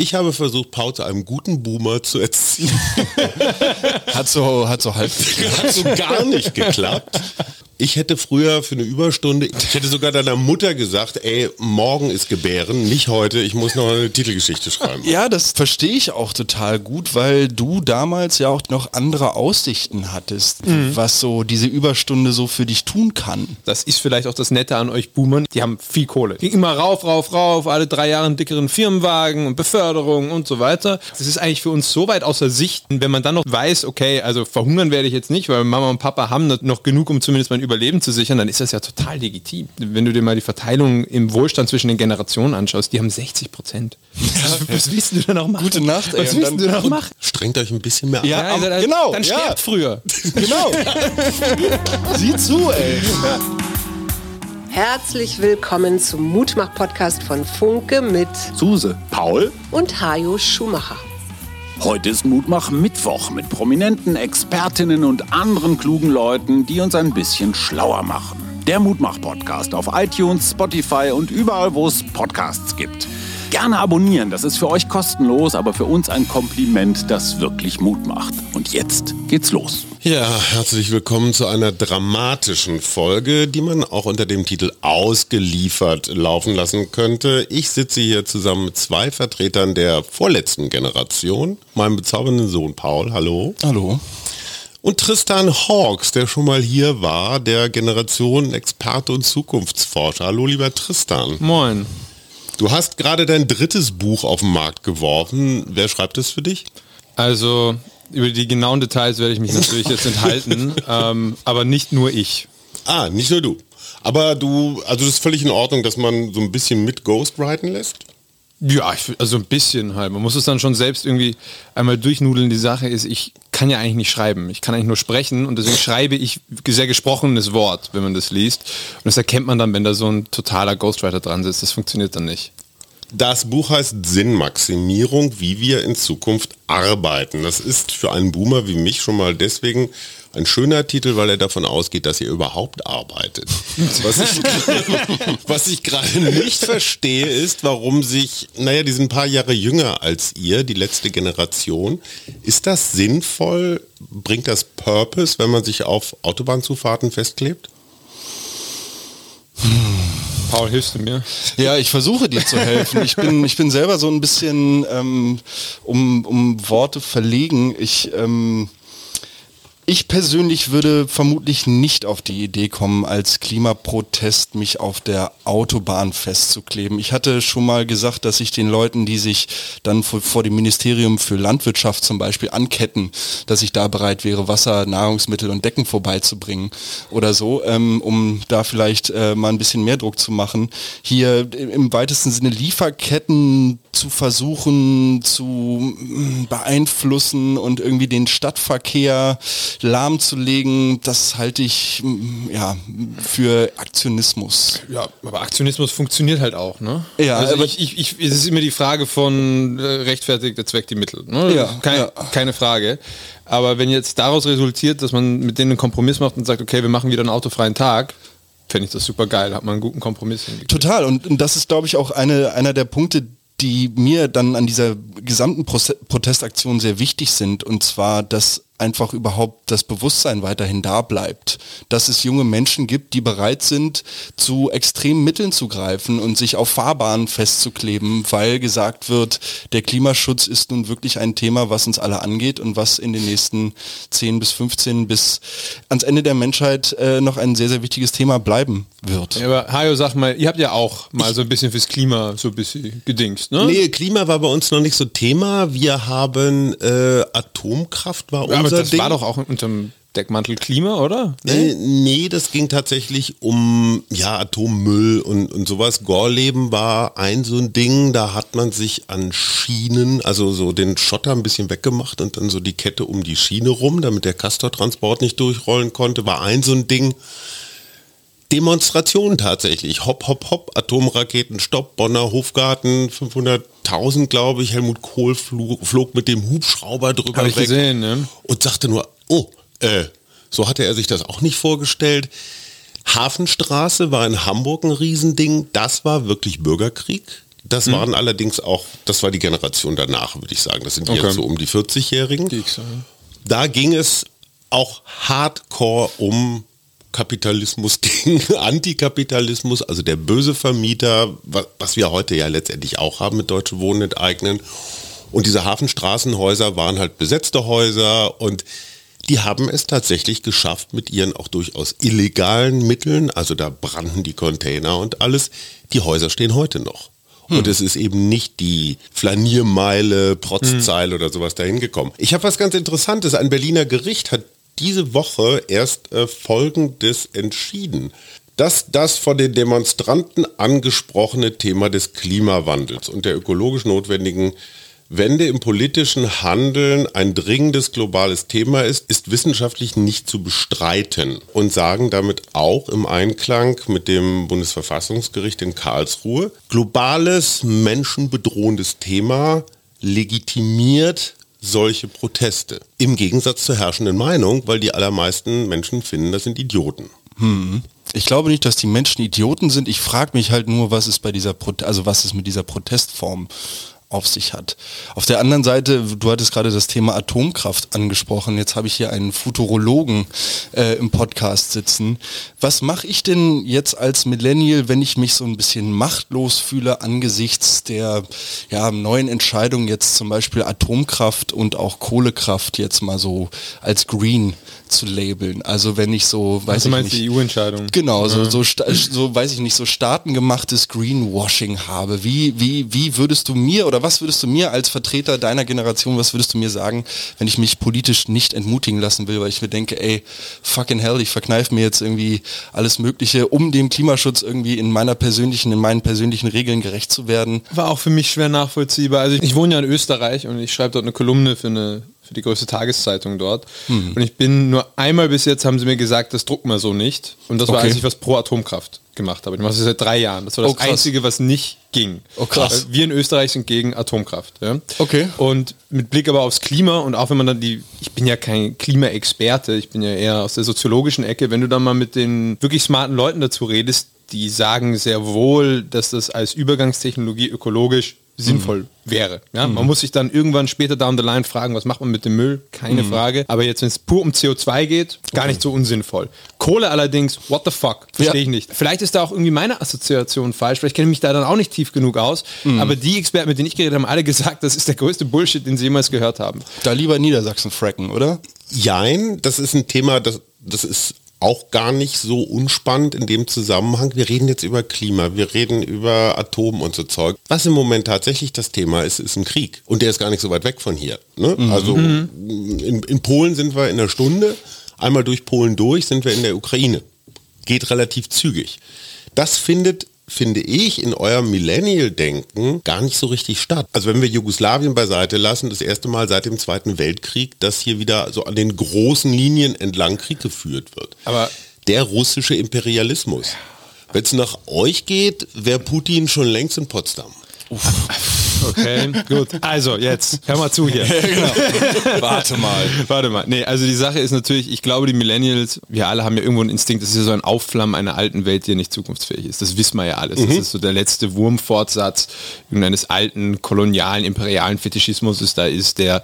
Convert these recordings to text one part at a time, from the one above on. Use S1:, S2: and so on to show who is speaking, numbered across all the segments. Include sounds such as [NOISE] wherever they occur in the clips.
S1: Ich habe versucht, Paul zu einem guten Boomer zu erziehen. [LAUGHS]
S2: hat so, hat so halb [LAUGHS]
S1: Hat so gar nicht geklappt. Ich hätte früher für eine Überstunde, ich hätte sogar deiner Mutter gesagt, ey, morgen ist Gebären, nicht heute, ich muss noch eine Titelgeschichte schreiben.
S2: Ja, das verstehe ich auch total gut, weil du damals ja auch noch andere Aussichten hattest, mhm. was so diese Überstunde so für dich tun kann.
S3: Das ist vielleicht auch das Nette an euch Boomern, die haben viel Kohle. Ging immer rauf, rauf, rauf, alle drei Jahre einen dickeren Firmenwagen und Beförderung und so weiter. Das ist eigentlich für uns so weit außer Sicht, wenn man dann noch weiß, okay, also verhungern werde ich jetzt nicht, weil Mama und Papa haben noch genug, um zumindest mein Überleben zu sichern, dann ist das ja total legitim. Wenn du dir mal die Verteilung im Wohlstand zwischen den Generationen anschaust, die haben 60 Prozent.
S2: Ja, was willst du denn noch machen?
S3: Gute Nacht.
S2: Was willst du noch machen?
S1: Strengt euch ein bisschen mehr
S3: an. Ja, ja dann, genau. Dann sterbt ja. früher.
S2: Genau. [LAUGHS] Sieh zu, ey.
S4: Herzlich willkommen zum Mutmach-Podcast von Funke mit
S5: Suse, Paul
S4: und Hajo Schumacher.
S5: Heute ist Mutmach Mittwoch mit prominenten Expertinnen und anderen klugen Leuten, die uns ein bisschen schlauer machen. Der Mutmach-Podcast auf iTunes, Spotify und überall, wo es Podcasts gibt. Gerne abonnieren, das ist für euch kostenlos, aber für uns ein Kompliment, das wirklich Mut macht. Und jetzt geht's los.
S1: Ja, herzlich willkommen zu einer dramatischen Folge, die man auch unter dem Titel Ausgeliefert laufen lassen könnte. Ich sitze hier zusammen mit zwei Vertretern der vorletzten Generation, meinem bezaubernden Sohn Paul, hallo.
S2: Hallo.
S1: Und Tristan Hawks, der schon mal hier war, der Generation Experte und Zukunftsforscher. Hallo, lieber Tristan.
S3: Moin.
S1: Du hast gerade dein drittes Buch auf den Markt geworfen. Wer schreibt es für dich?
S3: Also über die genauen Details werde ich mich natürlich jetzt enthalten, [LAUGHS] ähm, aber nicht nur ich.
S1: Ah, nicht nur du. Aber du, also das ist völlig in Ordnung, dass man so ein bisschen mit Ghostwriten lässt?
S3: Ja, also ein bisschen halt. Man muss es dann schon selbst irgendwie einmal durchnudeln. Die Sache ist, ich kann ja eigentlich nicht schreiben. Ich kann eigentlich nur sprechen und deswegen schreibe ich sehr gesprochenes Wort, wenn man das liest. Und das erkennt man dann, wenn da so ein totaler Ghostwriter dran sitzt. Das funktioniert dann nicht.
S1: Das Buch heißt Sinnmaximierung, wie wir in Zukunft arbeiten. Das ist für einen Boomer wie mich schon mal deswegen ein schöner Titel, weil er davon ausgeht, dass ihr überhaupt arbeitet. [LAUGHS] Was ich, was ich gerade nicht verstehe, ist, warum sich, naja, die sind ein paar Jahre jünger als ihr, die letzte Generation. Ist das sinnvoll? Bringt das Purpose, wenn man sich auf Autobahnzufahrten festklebt?
S3: Paul, hilfst du mir?
S2: Ja, ich versuche dir zu helfen. Ich bin, ich bin selber so ein bisschen ähm, um, um Worte verlegen. Ich ähm, ich persönlich würde vermutlich nicht auf die Idee kommen, als Klimaprotest mich auf der Autobahn festzukleben. Ich hatte schon mal gesagt, dass ich den Leuten, die sich dann vor, vor dem Ministerium für Landwirtschaft zum Beispiel anketten, dass ich da bereit wäre, Wasser, Nahrungsmittel und Decken vorbeizubringen oder so, ähm, um da vielleicht äh, mal ein bisschen mehr Druck zu machen. Hier im weitesten Sinne Lieferketten zu versuchen zu mm, beeinflussen und irgendwie den Stadtverkehr lahmzulegen, das halte ich mm, ja für Aktionismus.
S3: Ja, aber Aktionismus funktioniert halt auch, ne?
S2: Ja,
S3: also aber ich, ich, ich, es ist immer die Frage von äh, rechtfertigt der Zweck die Mittel. Ne?
S2: Ja,
S3: keine,
S2: ja.
S3: keine Frage. Aber wenn jetzt daraus resultiert, dass man mit denen einen Kompromiss macht und sagt, okay, wir machen wieder einen autofreien Tag, fände ich das super geil, hat man einen guten Kompromiss.
S2: Total. Und, und das ist, glaube ich, auch eine, einer der Punkte, die mir dann an dieser gesamten Protestaktion sehr wichtig sind. Und zwar, dass einfach überhaupt das Bewusstsein weiterhin da bleibt, dass es junge Menschen gibt, die bereit sind, zu extremen Mitteln zu greifen und sich auf Fahrbahnen festzukleben, weil gesagt wird, der Klimaschutz ist nun wirklich ein Thema, was uns alle angeht und was in den nächsten 10 bis 15 bis ans Ende der Menschheit äh, noch ein sehr, sehr wichtiges Thema bleiben wird.
S3: Ja, aber Hajo, sag mal, ihr habt ja auch mal so ein bisschen fürs Klima so ein bisschen gedingst, ne?
S1: Nee, Klima war bei uns noch nicht so Thema. Wir haben äh, Atomkraft war
S3: ja, unser das Ding. war doch auch unter dem Deckmantel Klima, oder?
S1: Nee? Äh, nee, das ging tatsächlich um ja, Atommüll und, und sowas. Gorleben war ein so ein Ding, da hat man sich an Schienen, also so den Schotter ein bisschen weggemacht und dann so die Kette um die Schiene rum, damit der Castortransport nicht durchrollen konnte, war ein so ein Ding. Demonstration tatsächlich. Hopp, hopp, hopp, Atomraketen, Stopp, Bonner Hofgarten, 500.000 glaube ich. Helmut Kohl flog, flog, mit dem Hubschrauber drüber
S3: Hab ich weg gesehen, ne?
S1: und sagte nur, oh, äh, so hatte er sich das auch nicht vorgestellt. Hafenstraße war in Hamburg ein Riesending. Das war wirklich Bürgerkrieg. Das waren allerdings auch, das war die Generation danach, würde ich sagen. Das sind
S3: Okay.
S1: jetzt so um die 40-Jährigen.
S3: Die X, ja.
S1: Da ging es auch hardcore um Kapitalismus [LAUGHS] gegen Antikapitalismus, also der böse Vermieter, wa- was wir heute ja letztendlich auch haben mit Deutsche Wohnen enteignen. Und diese Hafenstraßenhäuser waren halt besetzte Häuser und die haben es tatsächlich geschafft mit ihren auch durchaus illegalen Mitteln, also da brannten die Container und alles, die Häuser stehen heute noch. Und es ist eben nicht die Flaniermeile, Protzzeile oder sowas dahin gekommen. Ich habe was ganz Interessantes. Ein Berliner Gericht hat diese Woche erst äh, Folgendes entschieden. Dass das von den Demonstranten angesprochene Thema des Klimawandels und der ökologisch notwendigen Wende im politischen Handeln ein dringendes globales Thema ist, ist wissenschaftlich nicht zu bestreiten und sagen damit auch im Einklang mit dem Bundesverfassungsgericht in Karlsruhe, globales, menschenbedrohendes Thema legitimiert solche Proteste. Im Gegensatz zur herrschenden Meinung, weil die allermeisten Menschen finden, das sind Idioten.
S2: Ich glaube nicht, dass die Menschen Idioten sind. Ich frage mich halt nur, was es bei dieser Pro also was es mit dieser Protestform auf sich hat. Auf der anderen Seite, du hattest gerade das Thema Atomkraft angesprochen. Jetzt habe ich hier einen Futurologen äh, im Podcast sitzen. Was mache ich denn jetzt als Millennial, wenn ich mich so ein bisschen machtlos fühle angesichts der ja, neuen Entscheidungen jetzt zum Beispiel Atomkraft und auch Kohlekraft jetzt mal so als green zu labeln? Also wenn ich so, weiß
S3: Also
S2: ich
S3: meinst
S2: nicht,
S3: die EU-Entscheidung?
S2: Genau, so, so, sta- so weiß ich nicht, so staatengemachtes Greenwashing habe. Wie, wie, wie würdest du mir oder was würdest du mir als Vertreter deiner Generation, was würdest du mir sagen, wenn ich mich politisch nicht entmutigen lassen will, weil ich mir denke, ey, fucking hell, ich verkneife mir jetzt irgendwie alles Mögliche, um dem Klimaschutz irgendwie in meiner persönlichen, in meinen persönlichen Regeln gerecht zu werden.
S3: War auch für mich schwer nachvollziehbar. Also ich, ich wohne ja in Österreich und ich schreibe dort eine Kolumne für eine für die größte Tageszeitung dort.
S2: Mhm.
S3: Und ich bin nur einmal bis jetzt haben sie mir gesagt, das drucken wir so nicht. Und das war,
S2: Okay.
S3: als ich was pro Atomkraft gemacht habe. Ich mache das seit drei Jahren. Das war das
S2: Oh.
S3: Einzige, was nicht ging.
S2: Oh, krass.
S3: Wir in Österreich sind gegen Atomkraft. Ja?
S2: Okay.
S3: Und mit Blick aber aufs Klima und auch wenn man dann die, ich bin ja kein Klimaexperte, ich bin ja eher aus der soziologischen Ecke, wenn du dann mal mit den wirklich smarten Leuten dazu redest, die sagen sehr wohl, dass das als Übergangstechnologie ökologisch sinnvoll wäre. Ja? Man muss sich dann irgendwann später down the line fragen, was macht man mit dem Müll? Keine Frage. Aber jetzt, wenn es pur um CO2 geht, gar nicht so unsinnvoll. Kohle allerdings, what the fuck? Verstehe
S2: Ja.
S3: ich nicht. Vielleicht ist da auch irgendwie meine Assoziation falsch, vielleicht kenne ich mich da dann auch nicht tief genug aus. Aber die Experten, mit denen ich geredet habe, haben alle gesagt, das ist der größte Bullshit, den sie jemals gehört haben.
S2: Da lieber Niedersachsen fracken, oder?
S1: Jein, das ist ein Thema, das, das ist auch gar nicht so unspannend in dem Zusammenhang. Wir reden jetzt über Klima, wir reden über Atom und so Zeug. Was im Moment tatsächlich das Thema ist, ist ein Krieg. Und der ist gar nicht so weit weg von hier. Ne? Also in, in Polen sind wir in einer Stunde, einmal durch Polen durch sind wir in der Ukraine. Geht relativ zügig. Das findet finde ich, in eurem Millennial-Denken gar nicht so richtig statt. Also wenn wir Jugoslawien beiseite lassen, das erste Mal seit dem Zweiten Weltkrieg, dass hier wieder so an den großen Linien entlang Krieg geführt wird.
S3: Aber-
S1: der russische Imperialismus. Wenn es nach euch geht, wäre Putin schon längst in Potsdam.
S3: Okay, gut. Also jetzt, hör mal zu hier. [LAUGHS]
S2: Warte mal. [LAUGHS]
S3: Warte mal. Nee, also die Sache ist natürlich, ich glaube, die Millennials, wir alle haben ja irgendwo einen Instinkt, das ist ja so ein Aufflammen einer alten Welt, die ja nicht zukunftsfähig ist. Das wissen wir ja alles. Das ist so der letzte Wurmfortsatz irgendeines alten, kolonialen, imperialen Fetischismus ist da ist, der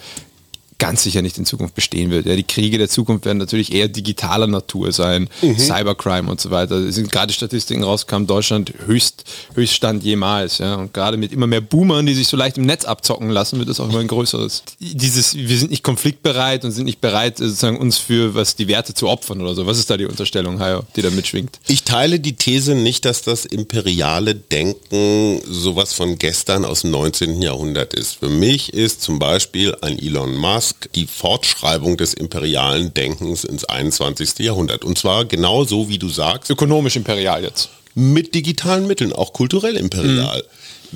S3: ganz sicher nicht in Zukunft bestehen wird. Ja, die Kriege der Zukunft werden natürlich eher digitaler Natur sein, Cybercrime und so weiter. Es sind gerade Statistiken rauskamen, Deutschland höchst, Höchststand jemals. Ja. Und gerade mit immer mehr Boomern, die sich so leicht im Netz abzocken lassen, wird es auch immer ein größeres. Dieses, wir sind nicht konfliktbereit und sind nicht bereit, sozusagen uns für was die Werte zu opfern oder so. Was ist da die Unterstellung, Hajo, die da mitschwingt?
S1: Ich teile die These nicht, dass das imperiale Denken sowas von gestern aus dem 19. Jahrhundert ist. Für mich ist zum Beispiel ein Elon Musk die Fortschreibung des imperialen Denkens ins 21. Jahrhundert. Und zwar genau so, wie du sagst,
S3: Ökonomisch imperial jetzt.
S1: mit digitalen Mitteln, auch kulturell imperial.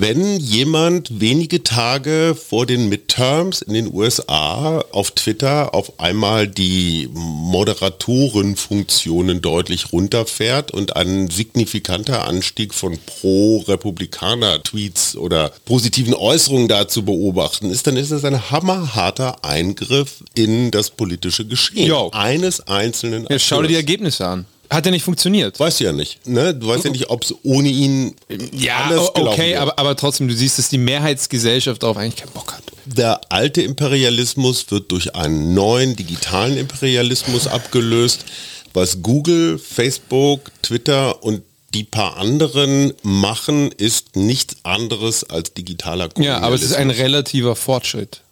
S1: Wenn jemand wenige Tage vor den Midterms in den USA auf Twitter auf einmal die Moderatorenfunktionen deutlich runterfährt und ein signifikanter Anstieg von Pro-Republikaner-Tweets oder positiven Äußerungen dazu beobachten ist, dann ist das ein hammerharter Eingriff in das politische Geschehen
S3: Jo.
S1: eines einzelnen
S3: Jetzt schau dir die. Ergebnisse an. Hat ja nicht funktioniert.
S1: Weißt du ja nicht. Ne? Du weißt ja nicht, ob es ohne ihn
S3: Ja,
S1: anders
S3: okay, aber, aber trotzdem, du siehst, dass die Mehrheitsgesellschaft darauf eigentlich keinen Bock hat.
S1: Der alte Imperialismus wird durch einen neuen digitalen Imperialismus abgelöst, was Google, Facebook, Twitter und die paar anderen machen, ist nichts anderes als digitaler
S3: Ja, aber es ist ein
S1: Kolonialismus.
S3: relativer Fortschritt.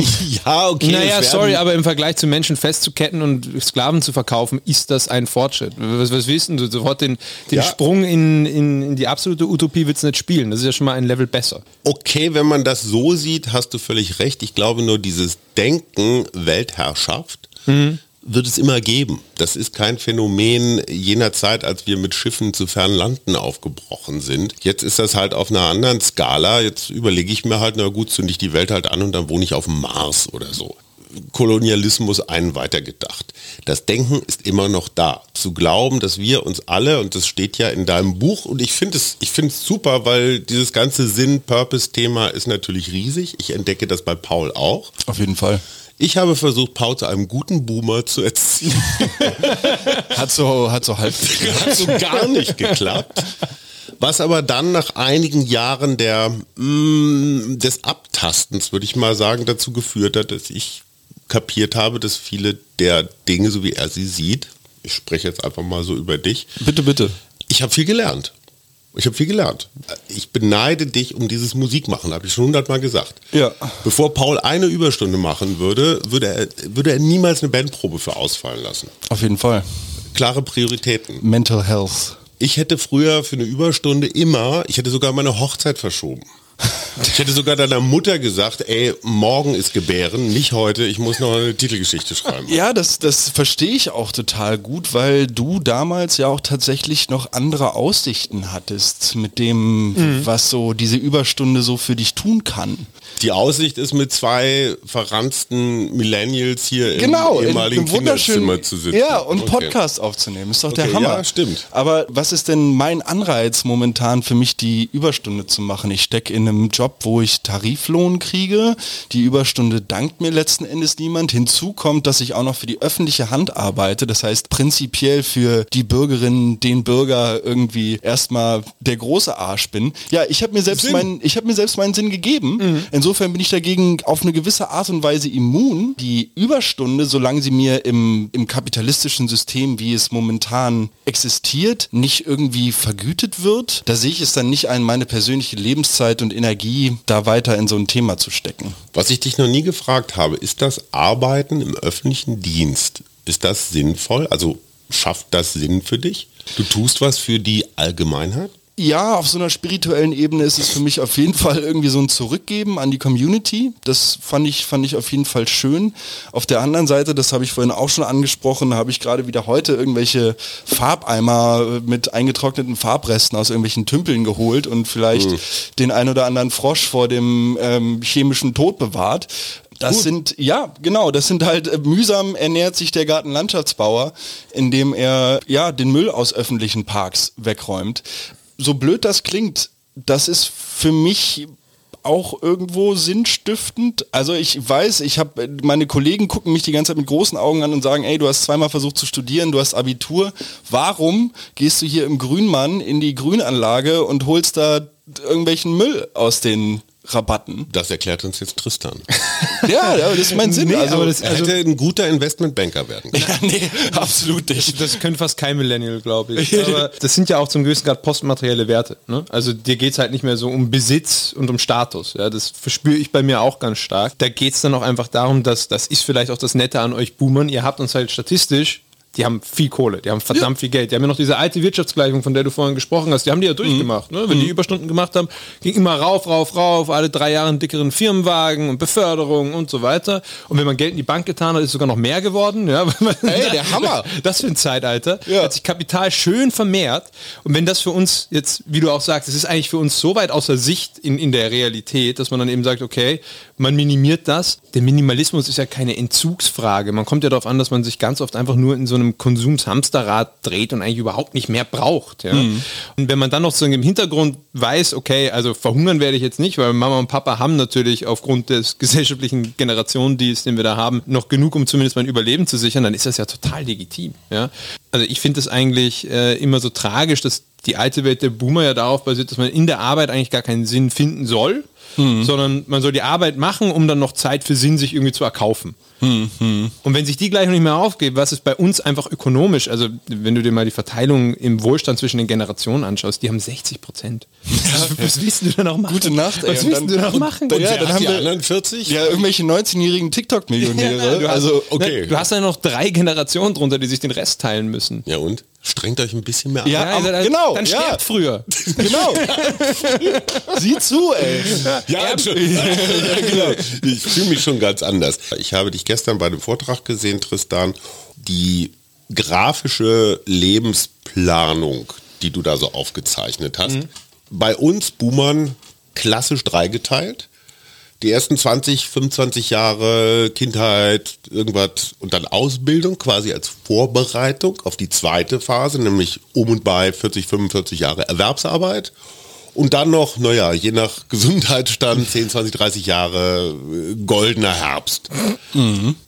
S3: [LAUGHS]
S1: Ja, okay.
S3: naja, sorry, aber im Vergleich zu Menschen festzuketten und Sklaven zu verkaufen, ist das ein Fortschritt. Was, was willst du? Sofort den, den
S1: Ja.
S3: Sprung in, in, in die absolute Utopie willst du nicht spielen. Das ist ja schon mal ein Level besser.
S1: Okay, wenn man das so sieht, hast du völlig recht. Ich glaube nur, dieses Denken Weltherrschaft wird es immer geben. Das ist kein Phänomen jener Zeit, als wir mit Schiffen zu fernen Landen aufgebrochen sind. Jetzt ist das halt auf einer anderen Skala. Jetzt überlege ich mir halt, na gut, zünde ich die Welt halt an und dann wohne ich auf dem Mars oder so. Kolonialismus einen weitergedacht. Das Denken ist immer noch da. Zu glauben, dass wir uns alle, und das steht ja in deinem Buch, und ich finde es, ich finde es super, weil dieses ganze Sinn-Purpose-Thema ist natürlich riesig. Ich entdecke das bei Paul auch.
S2: Auf jeden Fall.
S1: Ich habe versucht, Paul zu einem guten Boomer zu erziehen. [LAUGHS]
S2: Hat so, hat so halb.
S1: Hat so gar nicht geklappt. Was aber dann nach einigen Jahren der, mm, des Abtastens, würde ich mal sagen, dazu geführt hat, dass ich kapiert habe, dass viele der Dinge, so wie er sie sieht, ich spreche jetzt einfach mal so über dich,
S2: Bitte, bitte.
S1: ich habe viel gelernt. Ich habe viel gelernt. Ich beneide dich um dieses Musikmachen, habe ich schon hundertmal gesagt.
S2: Ja.
S1: Bevor Paul eine Überstunde machen würde, würde er, würde er niemals eine Bandprobe für ausfallen lassen.
S2: Auf jeden Fall.
S1: Klare Prioritäten.
S2: Mental Health.
S1: Ich hätte früher für eine Überstunde immer, ich hätte sogar meine Hochzeit verschoben. Ich hätte sogar deiner Mutter gesagt, ey, morgen ist Gebären, nicht heute, ich muss noch eine Titelgeschichte schreiben.
S2: Ja, das, das verstehe ich auch total gut, weil du damals ja auch tatsächlich noch andere Aussichten hattest mit dem, was so diese Überstunde so für dich tun kann.
S1: Die Aussicht ist mit zwei verranzten Millennials hier
S2: Genau,
S1: im
S2: in
S1: ehemaligen
S2: wunderschönen
S1: Kinderzimmer zu sitzen.
S2: Ja, und
S1: Okay.
S2: Podcast aufzunehmen, ist doch der
S1: Okay,
S2: Hammer.
S1: ja, stimmt.
S2: Aber was ist denn mein Anreiz momentan für mich, die Überstunde zu machen? Ich stecke in einem Job, wo ich Tariflohn kriege. Die Überstunde dankt mir letzten Endes niemand. Hinzu kommt, dass ich auch noch für die öffentliche Hand arbeite. Das heißt, prinzipiell für die Bürgerinnen, den Bürger irgendwie erstmal der große Arsch bin. Ja, ich habe mir selbst
S1: Sinn.
S2: meinen, ich habe mir selbst meinen Sinn gegeben. Insofern bin ich dagegen auf eine gewisse Art und Weise immun. Die Überstunde, solange sie mir im, im kapitalistischen System, wie es momentan existiert, nicht irgendwie vergütet wird, da sehe ich es dann nicht ein, meine persönliche Lebenszeit und Energie da weiter in so ein Thema zu stecken.
S1: Was ich dich noch nie gefragt habe, ist das Arbeiten im öffentlichen Dienst, ist das sinnvoll? Also schafft das Sinn für dich? Du tust was für die Allgemeinheit?
S2: Ja, auf so einer spirituellen Ebene ist es für mich auf jeden Fall irgendwie so ein Zurückgeben an die Community. Das fand ich, fand ich auf jeden Fall schön. Auf der anderen Seite, das habe ich vorhin auch schon angesprochen, habe ich gerade wieder heute irgendwelche Farbeimer mit eingetrockneten Farbresten aus irgendwelchen Tümpeln geholt und vielleicht den ein oder anderen Frosch vor dem ähm, chemischen Tod bewahrt. Das sind, ja, genau, das sind halt, äh, mühsam ernährt sich der Gartenlandschaftsbauer, indem er, ja, den Müll aus öffentlichen Parks wegräumt. So blöd das klingt, das ist für mich auch irgendwo sinnstiftend. Also ich weiß, ich habe meine Kollegen gucken mich die ganze Zeit mit großen Augen an und sagen, ey, du hast zweimal versucht zu studieren, du hast Abitur. Warum gehst du hier im Grünmann in die Grünanlage und holst da irgendwelchen Müll aus den Rabatten?
S1: Das erklärt uns jetzt Tristan. [LAUGHS]
S2: Ja, das ist mein Sinn.
S3: Nee,
S2: also,
S3: aber das-
S1: Er hätte ein guter Investmentbanker werden können.
S2: ja, nee, [LAUGHS] absolut nicht.
S3: Das können fast kein Millennial, glaube ich. [LAUGHS] Aber das sind ja auch zum gewissen Grad postmaterielle Werte. Ne? Also dir geht es halt nicht mehr so um Besitz und um Status. Ja? Das verspüre ich bei mir auch ganz stark. Da geht es dann auch einfach darum, dass das ist vielleicht auch das Nette an euch Boomern. Ihr habt uns halt statistisch die haben viel Kohle, die haben verdammt viel Geld. Die haben ja noch diese alte Wirtschaftsgleichung, von der du vorhin gesprochen hast, die haben die ja durchgemacht. Ne? Wenn die Überstunden gemacht haben, ging immer rauf, rauf, rauf, alle drei Jahre einen dickeren Firmenwagen und Beförderung und so weiter. Und wenn man Geld in die Bank getan hat, ist sogar noch mehr geworden. Ja? [LAUGHS]
S2: Ey, der [LAUGHS] Hammer.
S3: Das für ein Zeitalter.
S2: Ja.
S3: Hat sich Kapital schön vermehrt. Und wenn das für uns jetzt, wie du auch sagst, es ist eigentlich für uns so weit außer Sicht in, in der Realität, dass man dann eben sagt, okay, man minimiert das. Der Minimalismus ist ja keine Entzugsfrage. Man kommt ja darauf an, dass man sich ganz oft einfach nur in so einem Konsumshamsterrad dreht und eigentlich überhaupt nicht mehr braucht. Ja? Und wenn man dann noch so im Hintergrund weiß, okay, also verhungern werde ich jetzt nicht, weil Mama und Papa haben natürlich aufgrund des [LAUGHS] gesellschaftlichen Generationendienstes, den wir da haben, noch genug, um zumindest mein Überleben zu sichern, dann ist das ja total legitim. Ja? Also ich finde es eigentlich äh, immer so tragisch, dass die alte Welt der Boomer ja darauf basiert, dass man in der Arbeit eigentlich gar keinen Sinn finden soll, sondern man soll die Arbeit machen, um dann noch Zeit für Sinn sich irgendwie zu erkaufen. Und wenn sich die gleich noch nicht mehr aufgeben, was ist bei uns einfach ökonomisch, also wenn du dir mal die Verteilung im Wohlstand zwischen den Generationen anschaust, die haben 60 Prozent. was, [LAUGHS] was willst du denn noch machen?
S2: Gute Nacht, ey.
S3: Was willst du
S2: dann-
S3: noch
S2: und-
S3: machen?
S2: dann- ja, dann haben
S1: die
S2: wir-
S1: anderen 40?
S2: Ja, irgendwelche 19-jährigen TikTok-Millionäre. [LAUGHS]
S3: du hast,
S2: also,
S1: okay.
S3: ne, du hast ja noch drei Generationen drunter, die sich den Rest teilen müssen.
S1: Ja und? Strengt euch ein bisschen mehr an.
S2: Ja, am-
S3: dann,
S2: genau,
S3: Dann
S2: ja.
S3: stirbt früher. [LAUGHS]
S2: genau. Sieh zu, ey.
S1: Ja, schon. [LAUGHS] ja, genau. Ich fühle mich schon ganz anders. Ich habe dich gestern bei einem Vortrag gesehen, Tristan, die grafische Lebensplanung, die du da so aufgezeichnet hast. Bei uns Boomern klassisch dreigeteilt. Die ersten 20, 25 Jahre Kindheit, irgendwas und dann Ausbildung quasi als Vorbereitung auf die zweite Phase, nämlich um und bei 40, 45 Jahre Erwerbsarbeit. Und dann noch, naja, je nach [LAUGHS] Gesundheitsstand 10, 20, 30 Jahre äh, goldener Herbst.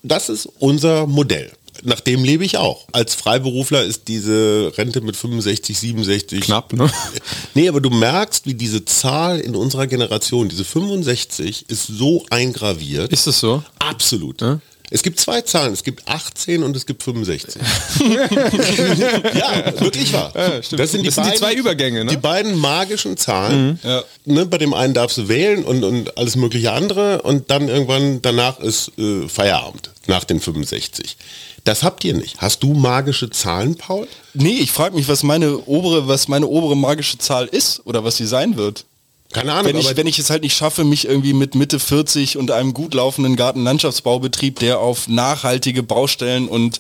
S1: Das ist unser Modell. Nach dem lebe ich auch. Als Freiberufler ist diese Rente mit 65, 67
S3: Knapp, ne? [LAUGHS]
S1: Nee, aber du merkst, wie diese Zahl in unserer Generation, diese 65, ist so eingraviert.
S3: Ist das so?
S1: Absolut. Es gibt zwei Zahlen, es gibt 18 und es gibt 65. [LAUGHS] ja, wirklich wahr.
S3: stimmt. Das sind die zwei Übergänge, ne?
S1: Die beiden magischen Zahlen. Ne, bei dem einen darfst du wählen und, und alles mögliche andere und dann irgendwann danach ist äh, Feierabend, nach den 65. Das habt ihr nicht. Hast du magische Zahlen, Paul?
S2: Nee, ich frage mich, was meine obere, was meine obere magische Zahl ist oder was sie sein wird.
S1: Keine Ahnung,
S2: Wenn ich,
S1: aber
S2: wenn ich es halt nicht schaffe, mich irgendwie mit Mitte 40 und einem gut laufenden Gartenlandschaftsbaubetrieb, der auf nachhaltige Baustellen und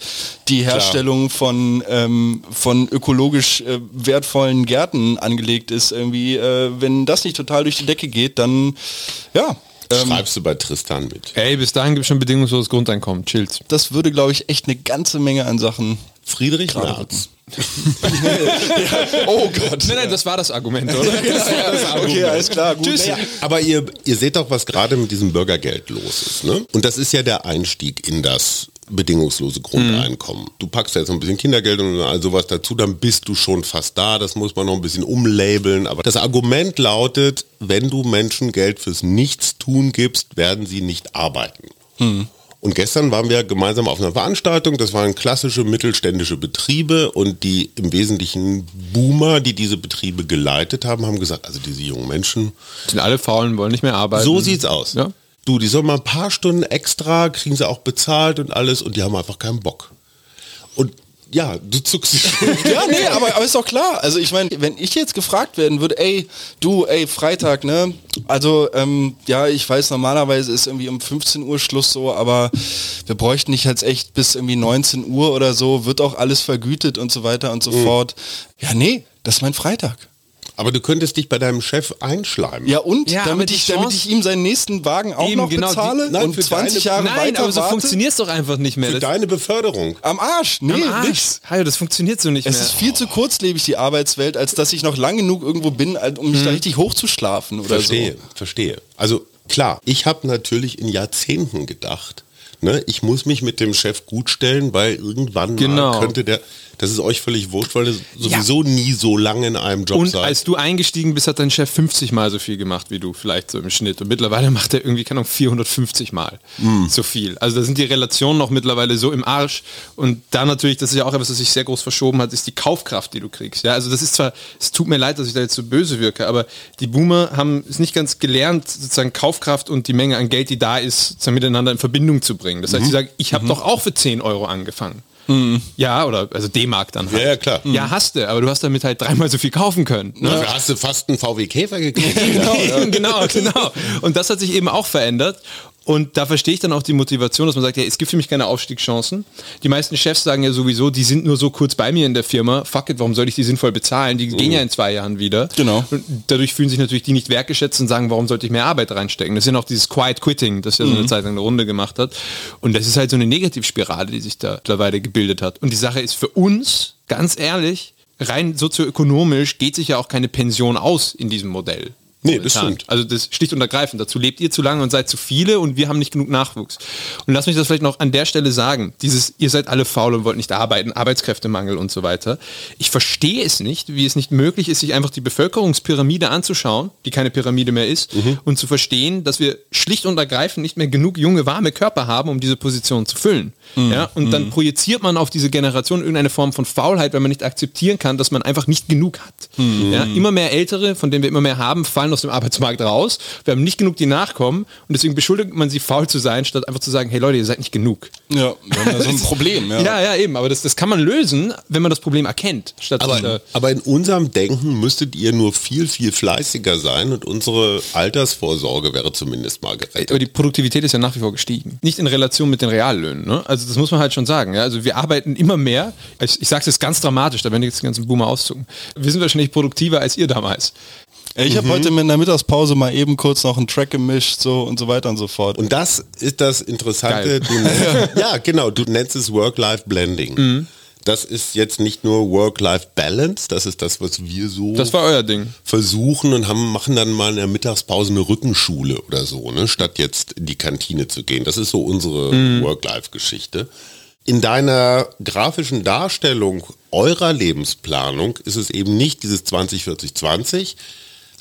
S2: die Herstellung von, ähm, von ökologisch äh, wertvollen Gärten angelegt ist, irgendwie, äh, wenn das nicht total durch die Decke geht, dann ja. Ähm,
S1: schreibst du bei Tristan mit.
S3: Ey, bis dahin gibt es schon bedingungsloses Grundeinkommen. Chillt.
S2: das würde, glaube ich, echt eine ganze Menge an Sachen.
S1: Friedrich Merz. [LAUGHS]
S2: Oh Gott.
S3: Nein, nein, das war das Argument, oder? [LAUGHS]
S2: Okay, alles klar, gut.
S1: Naja, aber ihr, ihr seht doch, was gerade mit diesem Bürgergeld los ist. Ne? Und das ist ja der Einstieg in das bedingungslose Grundeinkommen. Du packst jetzt noch ein bisschen Kindergeld und all sowas dazu, dann bist du schon fast da. Das muss man noch ein bisschen umlabeln. Aber das Argument lautet, wenn du Menschen Geld fürs Nichtstun gibst, werden sie nicht arbeiten. Und gestern waren wir gemeinsam auf einer Veranstaltung, das waren klassische mittelständische Betriebe und die im Wesentlichen Boomer, die diese Betriebe geleitet haben, haben gesagt, also diese jungen Menschen,
S3: Sind alle faulen, wollen nicht mehr arbeiten.
S1: so sieht's aus.
S3: Ja.
S1: Du, die sollen mal ein paar Stunden extra, kriegen sie auch bezahlt und alles und die haben einfach keinen Bock. Ja, du zuckst Schulter. [LAUGHS]
S2: Ja, nee, aber, aber ist doch klar. Also ich meine, wenn ich jetzt gefragt werden würde, ey, du, ey, Freitag, ne? Also, ähm, ja, ich weiß, normalerweise ist irgendwie um 15 Uhr Schluss so, aber wir bräuchten nicht jetzt echt bis irgendwie 19 Uhr oder so, wird auch alles vergütet und so weiter und so fort. Ja, nee, das ist mein Freitag.
S1: Aber du könntest dich bei deinem Chef einschleimen.
S2: Ja und?
S3: Ja,
S2: damit,
S3: die
S2: ich, damit
S3: Chance-
S2: ich ihm seinen nächsten Wagen auch
S3: Eben,
S2: noch
S3: genau, die-
S2: bezahle
S1: Nein,
S2: und
S1: für
S2: 20
S1: deine-
S2: Jahre
S3: Nein,
S2: weiter
S3: aber so funktioniert es doch einfach nicht mehr.
S1: Für
S3: Das,
S1: deine Beförderung.
S2: Am Arsch. Nee,
S3: am Arsch.
S2: nix.
S3: Hajo, das funktioniert so nicht
S2: Es
S3: mehr.
S2: ist viel zu kurzlebig, die Arbeitswelt, als dass ich noch lang genug irgendwo bin, um mich da richtig hochzuschlafen oder
S1: Verstehe, verstehe. Also klar, ich habe natürlich in Jahrzehnten gedacht, ne, ich muss mich mit dem Chef gut stellen, weil irgendwann
S3: Genau.
S1: mal könnte der, das ist euch völlig wurscht, weil ihr sowieso nie so lange in einem Job
S3: Und
S1: seid.
S3: als du eingestiegen bist, hat dein Chef 50 Mal so viel gemacht wie du, vielleicht so im Schnitt. Und mittlerweile macht er irgendwie, keine Ahnung, 450 Mal so viel. Also da sind die Relationen noch mittlerweile so im Arsch. Und da natürlich, das ist ja auch etwas, was sich sehr groß verschoben hat, ist die Kaufkraft, die du kriegst. Ja, also das ist zwar, es tut mir leid, dass ich da jetzt so böse wirke, aber die Boomer haben es nicht ganz gelernt, sozusagen Kaufkraft und die Menge an Geld, die da ist, miteinander in Verbindung zu bringen. Das heißt, sie sagen, ich habe doch auch für 10 Euro angefangen. Ja, oder also D-Mark dann halt.
S1: Ja, ja, klar.
S3: Ja, hast du, aber du hast damit halt dreimal so viel kaufen können. Ne?
S1: Dafür hast du fast einen VW Käfer gekriegt. [LAUGHS]
S3: genau, genau, genau. Und das hat sich eben auch verändert. Und da verstehe ich dann auch die Motivation, dass man sagt, ja, es gibt für mich keine Aufstiegschancen. Die meisten Chefs sagen ja sowieso, die sind nur so kurz bei mir in der Firma. Fuck it, warum soll ich die sinnvoll bezahlen? Die gehen ja in zwei Jahren wieder.
S2: Genau.
S3: Und dadurch fühlen sich natürlich die nicht wertgeschätzt und sagen, warum sollte ich mehr Arbeit reinstecken? Das ist ja noch dieses Quiet Quitting, das ja so eine Zeit lang eine Runde gemacht hat. Und das ist halt so eine Negativspirale, die sich da mittlerweile gebildet hat. Und die Sache ist für uns, ganz ehrlich, rein sozioökonomisch geht sich ja auch keine Pension aus in diesem Modell.
S1: Nee, das stimmt.
S3: Also das schlicht und ergreifend. Dazu lebt ihr zu lange und seid zu viele und wir haben nicht genug Nachwuchs. Und lass mich das vielleicht noch an der Stelle sagen. Dieses, ihr seid alle faul und wollt nicht arbeiten, Arbeitskräftemangel und so weiter. Ich verstehe es nicht, wie es nicht möglich ist, sich einfach die Bevölkerungspyramide anzuschauen, die keine Pyramide mehr ist,
S1: Mhm.
S3: und zu verstehen, dass wir schlicht und ergreifend nicht mehr genug junge, warme Körper haben, um diese Position zu füllen.
S1: Mhm.
S3: Ja? Und dann projiziert man auf diese Generation irgendeine Form von Faulheit, weil man nicht akzeptieren kann, dass man einfach nicht genug hat.
S1: Mhm.
S3: Ja? Immer mehr Ältere, von denen wir immer mehr haben, fallen aus dem Arbeitsmarkt raus. Wir haben nicht genug, die nachkommen. Und deswegen beschuldigt man sie, faul zu sein, statt einfach zu sagen, hey Leute, ihr seid nicht genug.
S2: Ja, wir haben da so ein [LAUGHS] Problem. Ja.
S3: Ja, ja, eben. Aber das, das kann man lösen, wenn man das Problem erkennt. Statt
S1: Aber,
S3: äh,
S1: aber in unserem Denken müsstet ihr nur viel, viel fleißiger sein und unsere Altersvorsorge wäre zumindest mal gerettet.
S3: aber die Produktivität ist ja nach wie vor gestiegen. Nicht in Relation mit den Reallöhnen. Ne? Also das muss man halt schon sagen. Ja? Also wir arbeiten immer mehr. Ich, ich sage es jetzt ganz dramatisch, da werden jetzt die ganzen Boomer auszucken. Wir sind wahrscheinlich produktiver als ihr damals.
S2: Ich habe heute mit einer Mittagspause mal eben kurz noch einen Track gemischt so und so weiter und so fort.
S1: Und das ist das. Interessante. Du nennst, [LAUGHS] ja, genau, du nennst es Work-Life-Blending.
S3: Mhm.
S1: Das ist jetzt nicht nur Work-Life-Balance, das ist das, was wir so
S3: Das war euer Ding.
S1: versuchen und haben, machen dann mal in der Mittagspause eine Rückenschule oder so, ne, statt jetzt in die Kantine zu gehen. Das ist so unsere
S3: Mhm.
S1: Work-Life-Geschichte. In deiner grafischen Darstellung eurer Lebensplanung ist es eben nicht dieses 20, 40, 20,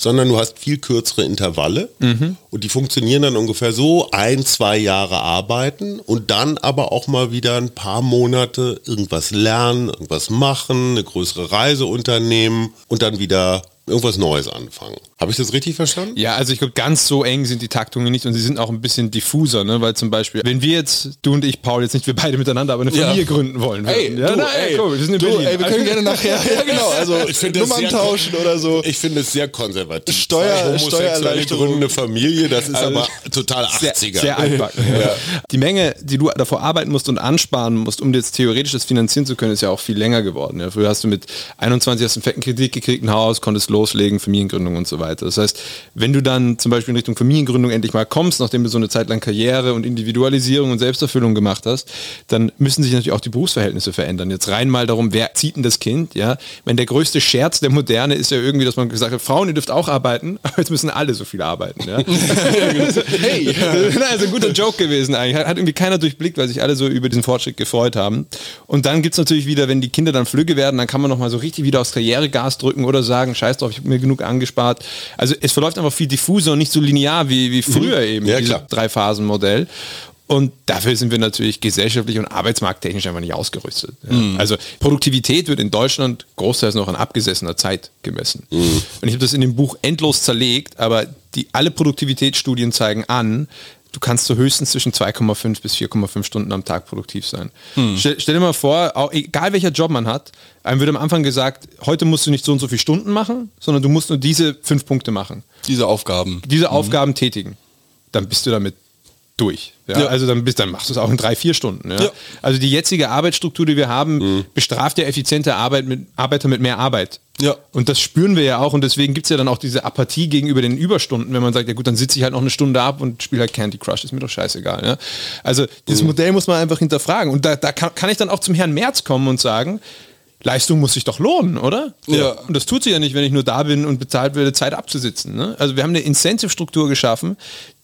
S1: sondern du hast viel kürzere Intervalle
S3: Mhm.
S1: und die funktionieren dann ungefähr so, ein, zwei Jahre arbeiten und dann aber auch mal wieder ein paar Monate irgendwas lernen, irgendwas machen, eine größere Reise unternehmen und dann wieder irgendwas Neues anfangen. Habe ich das richtig verstanden?
S3: Ja, also ich glaube, ganz so eng sind die Taktungen nicht und sie sind auch ein bisschen diffuser, ne? weil zum Beispiel, wenn wir jetzt, du und ich, Paul, jetzt nicht wir beide miteinander, aber eine
S2: Ja.
S3: Familie gründen wollen würden. ja,
S2: du,
S3: na,
S2: ey,
S3: komm, wir sind in
S2: du,
S3: Berlin.
S2: ey, wir können gerne nachher, [LAUGHS] ja genau, [LAUGHS] also
S1: Ich
S2: Nummern
S1: sehr
S2: tauschen oder so.
S1: Ich finde es sehr konservativ.
S2: Steuer-
S1: Homosexuelle gründen eine Familie, das ist
S3: Also
S1: aber [LAUGHS] total
S3: sehr,
S1: 80er.
S3: sehr altbacken. Die Menge, die du davor arbeiten musst und ansparen musst, um jetzt theoretisch das finanzieren zu können, ist ja auch viel länger geworden. Ja, früher hast du mit 21 hast du einen fetten Kredit gekriegt, ein Haus, konntest loslegen, Familiengründung und so weiter. Das heißt, wenn du dann zum Beispiel in Richtung Familiengründung endlich mal kommst, nachdem du so eine Zeit lang Karriere und Individualisierung und Selbsterfüllung gemacht hast, dann müssen sich natürlich auch die Berufsverhältnisse verändern. Jetzt rein mal darum, wer zieht denn das Kind? Ja, meine, der größte Scherz der Moderne ist ja irgendwie, dass man gesagt hat, Frauen, ihr dürft auch arbeiten, [LAUGHS] aber jetzt müssen alle so viel arbeiten. Ja? [LAUGHS] hey, [LAUGHS] also ein guter Joke gewesen eigentlich. Hat, hat irgendwie keiner durchblickt, weil sich alle so über diesen Fortschritt gefreut haben. Und dann gibt's natürlich wieder, wenn die Kinder dann flügge werden, dann kann man nochmal so richtig wieder aufs Karrieregas drücken oder sagen, scheiß drauf, ich habe mir genug angespart. Also es verläuft einfach viel diffuser und nicht so linear wie, wie früher eben,
S1: Ja,
S3: dieses. Drei-Phasen-Modell. Und dafür sind wir natürlich gesellschaftlich und arbeitsmarkttechnisch einfach nicht ausgerüstet. Ja. Also Produktivität wird in Deutschland großteils noch an abgesessener Zeit gemessen. Und ich habe das in dem Buch endlos zerlegt, aber die alle Produktivitätsstudien zeigen an, du kannst so höchstens zwischen 2,5 bis 4,5 Stunden am Tag produktiv sein. Stell, stell dir mal vor, auch, egal welcher Job man hat, einem wird am Anfang gesagt, heute musst du nicht so und so viele Stunden machen, sondern du musst nur diese fünf Punkte machen
S2: Diese Aufgaben.
S3: diese Aufgaben tätigen, dann bist du damit durch. Ja?
S2: Ja.
S3: Also dann bist dann machst du es auch in drei, vier Stunden. Ja?
S2: Ja.
S3: Also die jetzige Arbeitsstruktur, die wir haben, bestraft ja effiziente Arbeit mit Arbeiter mit mehr Arbeit.
S2: Ja.
S3: Und das spüren wir ja auch und deswegen gibt es ja dann auch diese Apathie gegenüber den Überstunden, wenn man sagt, ja gut, dann sitze ich halt noch eine Stunde ab und spiele halt Candy Crush, ist mir doch scheißegal. Ja? Also dieses Modell muss man einfach hinterfragen und da, da kann, kann ich dann auch zum Herrn Merz kommen und sagen, Leistung muss sich doch lohnen, oder?
S2: Ja.
S3: Und das tut sie ja nicht, wenn ich nur da bin und bezahlt werde, Zeit abzusitzen. Ne? Also wir haben eine Incentive-Struktur geschaffen,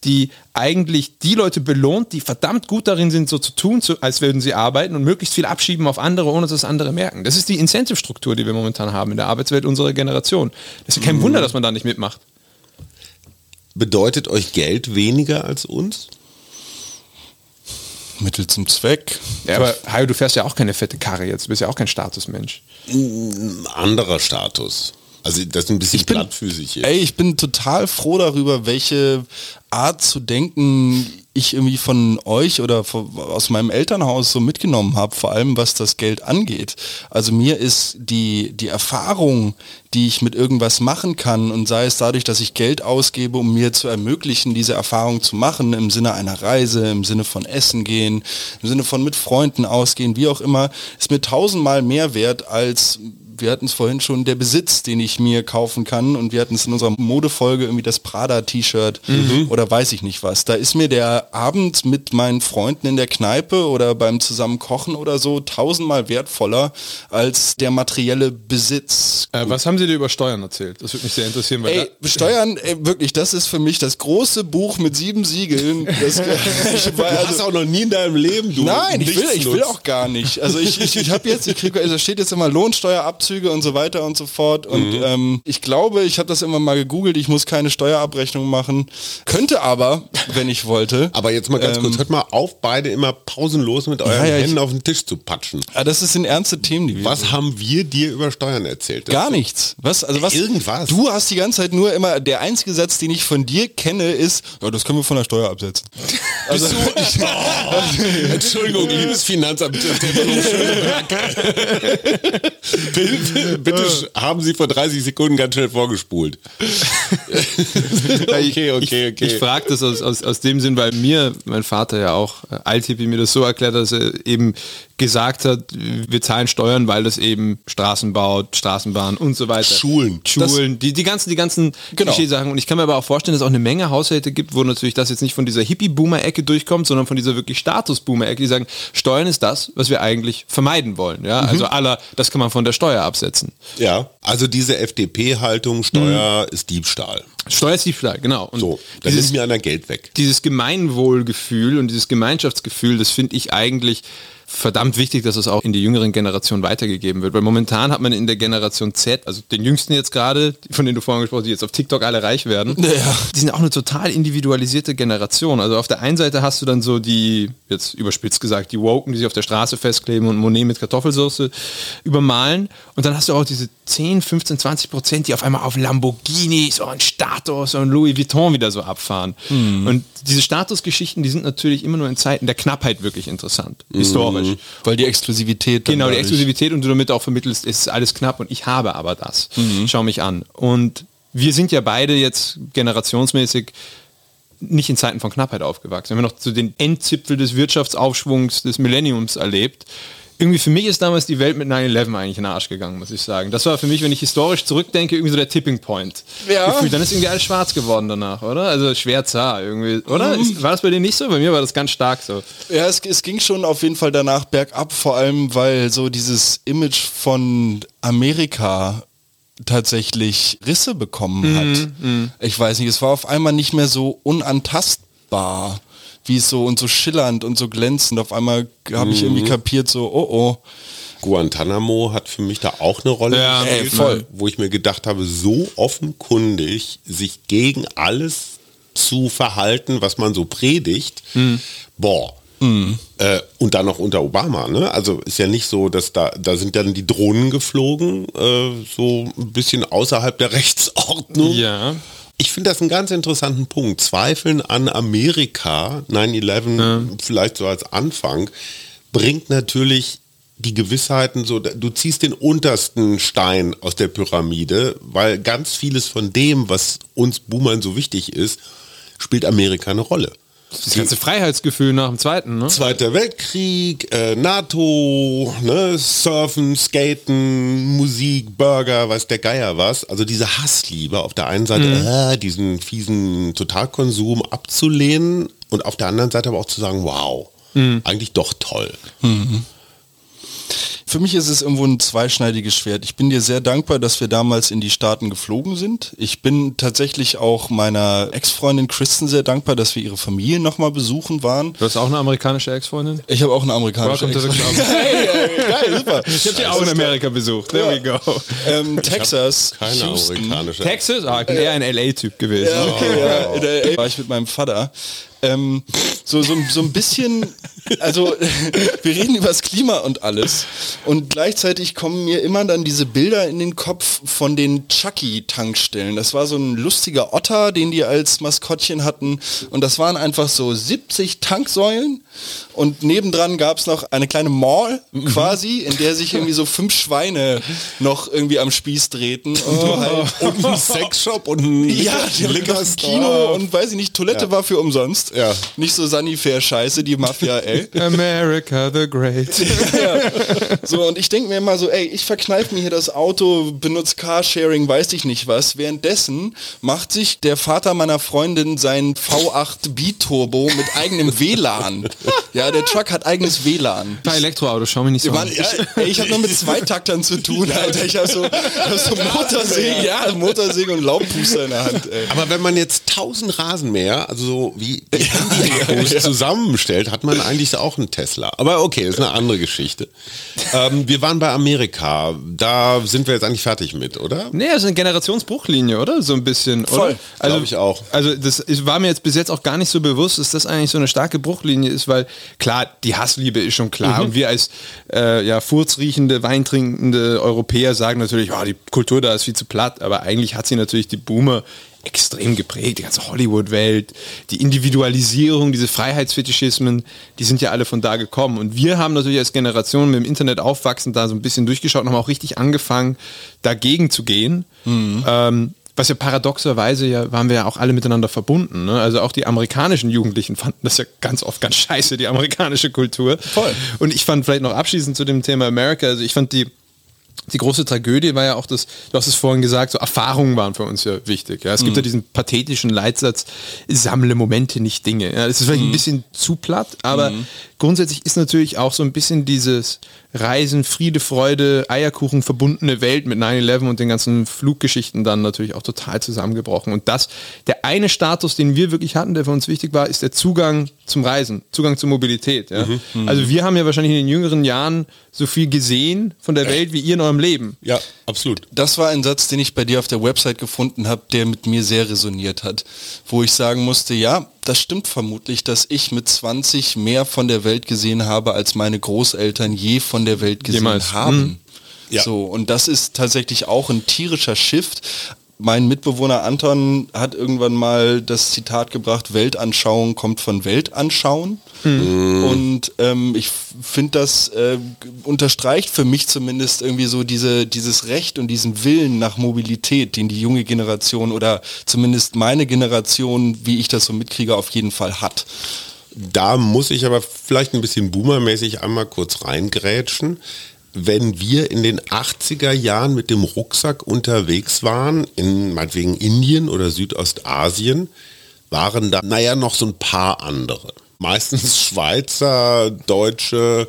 S3: die eigentlich die Leute belohnt, die verdammt gut darin sind, so zu tun, als würden sie arbeiten und möglichst viel abschieben auf andere, ohne dass andere merken. Das ist die Incentive-Struktur, die wir momentan haben in der Arbeitswelt unserer Generation. Das ist ja kein Wunder, dass man da nicht mitmacht.
S1: Bedeutet euch Geld weniger als uns?
S2: Mittel zum Zweck.
S3: Ja, aber Hajo, du fährst ja auch keine fette Karre jetzt, du bist ja auch kein Statusmensch.
S1: Ein anderer Status. Also das ist ein bisschen
S2: Ich bin-
S1: plattfüßig hier.
S2: Ey, ich bin total froh darüber, welche Art zu denken ich irgendwie von euch oder aus meinem Elternhaus so mitgenommen habe, vor allem was das Geld angeht. Also mir ist die, die Erfahrung, die ich mit irgendwas machen kann und sei es dadurch, dass ich Geld ausgebe, um mir zu ermöglichen, diese Erfahrung zu machen, im Sinne einer Reise, im Sinne von Essen gehen, im Sinne von mit Freunden ausgehen, wie auch immer, ist mir tausendmal mehr wert als wir hatten es vorhin schon, der Besitz, den ich mir kaufen kann und wir hatten es in unserer Modefolge irgendwie das Prada-T-Shirt mhm. oder weiß ich nicht was. Da ist mir der Abend mit meinen Freunden in der Kneipe oder beim zusammen Kochen oder so tausendmal wertvoller als der materielle Besitz.
S3: Äh, was haben Sie dir über Steuern erzählt? Das würde mich sehr interessieren.
S2: Ey, Steuern, ey, wirklich, das ist für mich das große Buch mit sieben Siegeln. Das,
S1: ich, [LAUGHS] du also, auch noch nie in deinem Leben, du.
S2: Nein, ich will, ich will auch gar nicht. Also ich, ich, ich habe jetzt, ich kriege, also steht jetzt immer Lohnsteuer ab Abzüge und so weiter und so fort. Und mhm. ähm, ich glaube, ich habe das immer mal gegoogelt, ich muss keine Steuerabrechnung machen. Könnte aber, wenn ich wollte. [LAUGHS]
S1: Aber jetzt mal ganz ähm, kurz, hört mal auf, beide immer pausenlos mit euren ja, ja, Händen auf den Tisch zu patschen.
S2: Ah, das sind ernste Themen, die
S1: wir Was haben wir dir über Steuern erzählt?
S2: Gar nichts. Was? Also was?
S1: Irgendwas.
S2: Du hast die ganze Zeit nur immer, der einzige Satz, den ich von dir kenne, ist, ja, das können wir von der Steuer absetzen. [LAUGHS]
S1: Also, ich, oh, [LAUGHS] Entschuldigung, liebes Finanzamt. [LAUGHS] Bitte haben Sie vor 30 Sekunden ganz schnell vorgespult. [LAUGHS]
S3: okay, okay, okay. Ich, ich frage das aus, aus, aus dem Sinn, weil mir, mein Vater ja auch, äh, Althippie mir das so erklärt, dass er eben gesagt hat, wir zahlen Steuern, weil das eben Straßen baut, Straßenbahn und so weiter.
S1: Schulen.
S3: Schulen, das, die, die ganzen, die ganzen genau. Klischeesachen. Und ich kann mir aber auch vorstellen, dass es auch eine Menge Haushalte gibt, wo natürlich das jetzt nicht von dieser Hippie-Boomer-Ecke durchkommt, sondern von dieser wirklich Status-Boomer-Ecke, die sagen, Steuern ist das, was wir eigentlich vermeiden wollen. Ja? Mhm. Also aller, das kann man von der Steuer absetzen.
S1: Ja, also diese FDP-Haltung, Steuer mhm. ist Diebstahl.
S3: Steuer ist Diebstahl, genau.
S1: Und so, dann ist mir einer Geld weg.
S3: Dieses Gemeinwohlgefühl und dieses Gemeinschaftsgefühl, das finde ich eigentlich verdammt wichtig, dass es auch in die jüngeren Generationen weitergegeben wird. Weil momentan hat man in der Generation Z, also den Jüngsten jetzt gerade, von denen du vorhin gesprochen hast, die jetzt auf TikTok alle reich werden, ja. die sind auch eine total individualisierte Generation. Also auf der einen Seite hast du dann so die, jetzt überspitzt gesagt, die Woken, die sich auf der Straße festkleben und Monet mit Kartoffelsauce übermalen. Und dann hast du auch diese 10, 15, 20 Prozent, die auf einmal auf Lamborghinis und Status und Louis Vuitton wieder so abfahren. Mhm. Und diese Statusgeschichten, die sind natürlich immer nur in Zeiten der Knappheit wirklich interessant, mhm. Historisch.
S2: Weil die Exklusivität.
S3: Genau, die Exklusivität und du damit auch vermittelst, ist alles knapp und ich habe aber das. Mhm. Schau mich an. Und wir sind ja beide jetzt generationsmäßig nicht in Zeiten von Knappheit aufgewachsen. Wir haben noch zu den Endzipfel des Wirtschaftsaufschwungs des Millenniums erlebt irgendwie für mich ist damals die Welt mit 9-11 eigentlich in den Arsch gegangen, muss ich sagen. Das war für mich, wenn ich historisch zurückdenke, irgendwie so der Tipping Point. Ja. Gefühl, dann ist irgendwie alles schwarz geworden danach, oder? Also schwer zar irgendwie, oder? Mhm. Ist, war das bei dir nicht so? Bei mir war das ganz stark so.
S2: Ja, es, es ging schon auf jeden Fall danach bergab, vor allem weil so dieses Image von Amerika tatsächlich Risse bekommen hat. Mhm, mh. Ich weiß nicht, es war auf einmal nicht mehr so unantastbar wie es so und so schillernd und so glänzend. Auf einmal habe ich irgendwie mhm. kapiert, so, oh oh.
S1: Guantanamo hat für mich da auch eine Rolle
S2: ja, gespielt, voll.
S1: wo ich mir gedacht habe, so offenkundig sich gegen alles zu verhalten, was man so predigt, mhm. boah. Mhm. Äh, und dann noch unter Obama, ne? Also ist ja nicht so, dass da, da sind dann die Drohnen geflogen, äh, so ein bisschen außerhalb der [LAUGHS] Rechtsordnung.
S3: Ja.
S1: Ich finde das einen ganz interessanten Punkt. Zweifeln an Amerika, 9-11 ja. vielleicht so als Anfang, bringt natürlich die Gewissheiten so, du ziehst den untersten Stein aus der Pyramide, weil ganz vieles von dem, was uns Boomern so wichtig ist, spielt Amerika eine Rolle.
S3: Das ganze Freiheitsgefühl nach dem Zweiten, ne?
S1: Zweiter Weltkrieg, äh, NATO, ne, Surfen, Skaten, Musik, Burger, weiß der Geier was. Also diese Hassliebe auf der einen Seite, mhm. äh, diesen fiesen Totalkonsum abzulehnen und auf der anderen Seite aber auch zu sagen, wow, mhm. eigentlich doch toll. Mhm.
S2: Für mich ist es irgendwo ein zweischneidiges Schwert. Ich bin dir sehr dankbar, dass wir damals in die Staaten geflogen sind. Ich bin tatsächlich auch meiner Ex-Freundin Kristen sehr dankbar, dass wir ihre Familie nochmal besuchen waren.
S3: Du hast auch eine amerikanische Ex-Freundin?
S2: Ich habe auch eine amerikanische Ex-Freundin. [LAUGHS]
S3: hey, geil, super. Ich habe die auch in Amerika besucht. There we go.
S2: Ähm, Texas.
S1: Keine Houston. amerikanische.
S3: Texas? Ah, ich bin eher ein LA-Typ gewesen.
S2: Ja, okay, ja. In LA war ich mit meinem Vater. Ähm, so, so, so ein bisschen, also wir reden über das Klima und alles. Und gleichzeitig kommen mir immer dann diese Bilder in den Kopf von den Chucky-Tankstellen. Das war so ein lustiger Otter, den die als Maskottchen hatten. Und das waren einfach so 70 Tanksäulen und nebendran gab es noch eine kleine Mall quasi, in der sich irgendwie so fünf Schweine noch irgendwie am Spieß drehten und du halt [LAUGHS]
S1: Und ein Sexshop und ein
S2: ja,
S1: Liquor
S2: Kino und weiß ich nicht, Toilette war für umsonst.
S1: Ja.
S2: Nicht so Sunnyfair-Scheiße, die Mafia, ey. [LAUGHS]
S3: America the Great. [LAUGHS]
S2: So, und ich denke mir immer so, ey, ich verkneife mir hier das Auto, benutze Carsharing, weiß ich nicht was. Währenddessen macht sich der Vater meiner Freundin sein V8 B-Turbo mit eigenem WLAN. Ja, der Truck hat eigenes WLAN.
S3: Bei Elektroauto, schau mich nicht so an.
S2: ich, ey, ich habe noch mit Zweitaktern zu tun, Alter. Ich habe so, hab so [LAUGHS] Motorsägen, ja, Motorsägen und Laubpuster in der Hand, ey.
S1: Aber wenn man jetzt 1000 Rasenmäher, also so wie die Handy zusammenstellt, hat man eigentlich auch einen Tesla. Aber okay, das ist eine andere Geschichte. Ähm, wir waren bei Amerika. Da sind wir jetzt eigentlich fertig mit, oder?
S3: Nee, das ist eine Generationsbruchlinie, oder? So ein bisschen,
S2: Voll,
S3: oder? Also,
S1: ich auch.
S3: Also das war mir jetzt bis jetzt auch gar nicht so bewusst, dass das eigentlich so eine starke Bruchlinie ist, weil klar, die Hassliebe ist schon klar. Und wir als äh, ja, furzriechende, weintrinkende Europäer sagen natürlich, oh, die Kultur da ist viel zu platt, aber eigentlich hat sie natürlich die Boomer extrem geprägt, die ganze Hollywood-Welt, die Individualisierung, diese Freiheitsfetischismen, die sind ja alle von da gekommen. Und wir haben natürlich als Generation mit dem Internet aufwachsen, da so ein bisschen durchgeschaut und haben auch richtig angefangen, dagegen zu gehen. Ähm, was ja paradoxerweise ja waren wir ja auch alle miteinander verbunden. Ne? Also auch die amerikanischen Jugendlichen fanden das ja ganz oft ganz scheiße, die amerikanische Kultur.
S2: Voll.
S3: Und ich fand vielleicht noch abschließend zu dem Thema America, also ich fand die die große Tragödie war ja auch das, du hast es vorhin gesagt, so Erfahrungen waren für uns ja wichtig. Ja. Es gibt ja diesen pathetischen Leitsatz, sammle Momente, nicht Dinge. Ja, das ist vielleicht ein bisschen zu platt, aber grundsätzlich ist natürlich auch so ein bisschen dieses Reisen, Friede, Freude, Eierkuchen verbundene Welt mit 9-11 und den ganzen Fluggeschichten dann natürlich auch total zusammengebrochen. Und das, der eine Status, den wir wirklich hatten, der für uns wichtig war, ist der Zugang zum Reisen, Zugang zur Mobilität. Ja. Also wir haben ja wahrscheinlich in den jüngeren Jahren so viel gesehen von der [CLEARS THROAT] Welt wie ihr in eurem Leben.
S1: Ja, absolut.
S2: Das war ein Satz, den ich bei dir auf der Website gefunden habe, der mit mir sehr resoniert hat. Wo ich sagen musste, ja, das stimmt vermutlich, dass ich mit 20 mehr von der Welt gesehen habe, als meine Großeltern je von der Welt gesehen
S3: Jemals.
S2: haben.
S1: Ja.
S2: So, und das ist tatsächlich auch ein tierischer Shift. Mein Mitbewohner Anton hat irgendwann mal das Zitat gebracht, Weltanschauung kommt von Weltanschauen. Und ähm, ich finde, das äh, unterstreicht für mich zumindest irgendwie so diese, dieses Recht und diesen Willen nach Mobilität, den die junge Generation oder zumindest meine Generation, wie ich das so mitkriege, auf jeden Fall hat.
S1: Da muss ich aber vielleicht ein bisschen boomermäßig einmal kurz reingrätschen. Wenn wir in den 80er Jahren mit dem Rucksack unterwegs waren, in meinetwegen Indien oder Südostasien, waren da, naja, noch so ein paar andere. Meistens Schweizer, Deutsche,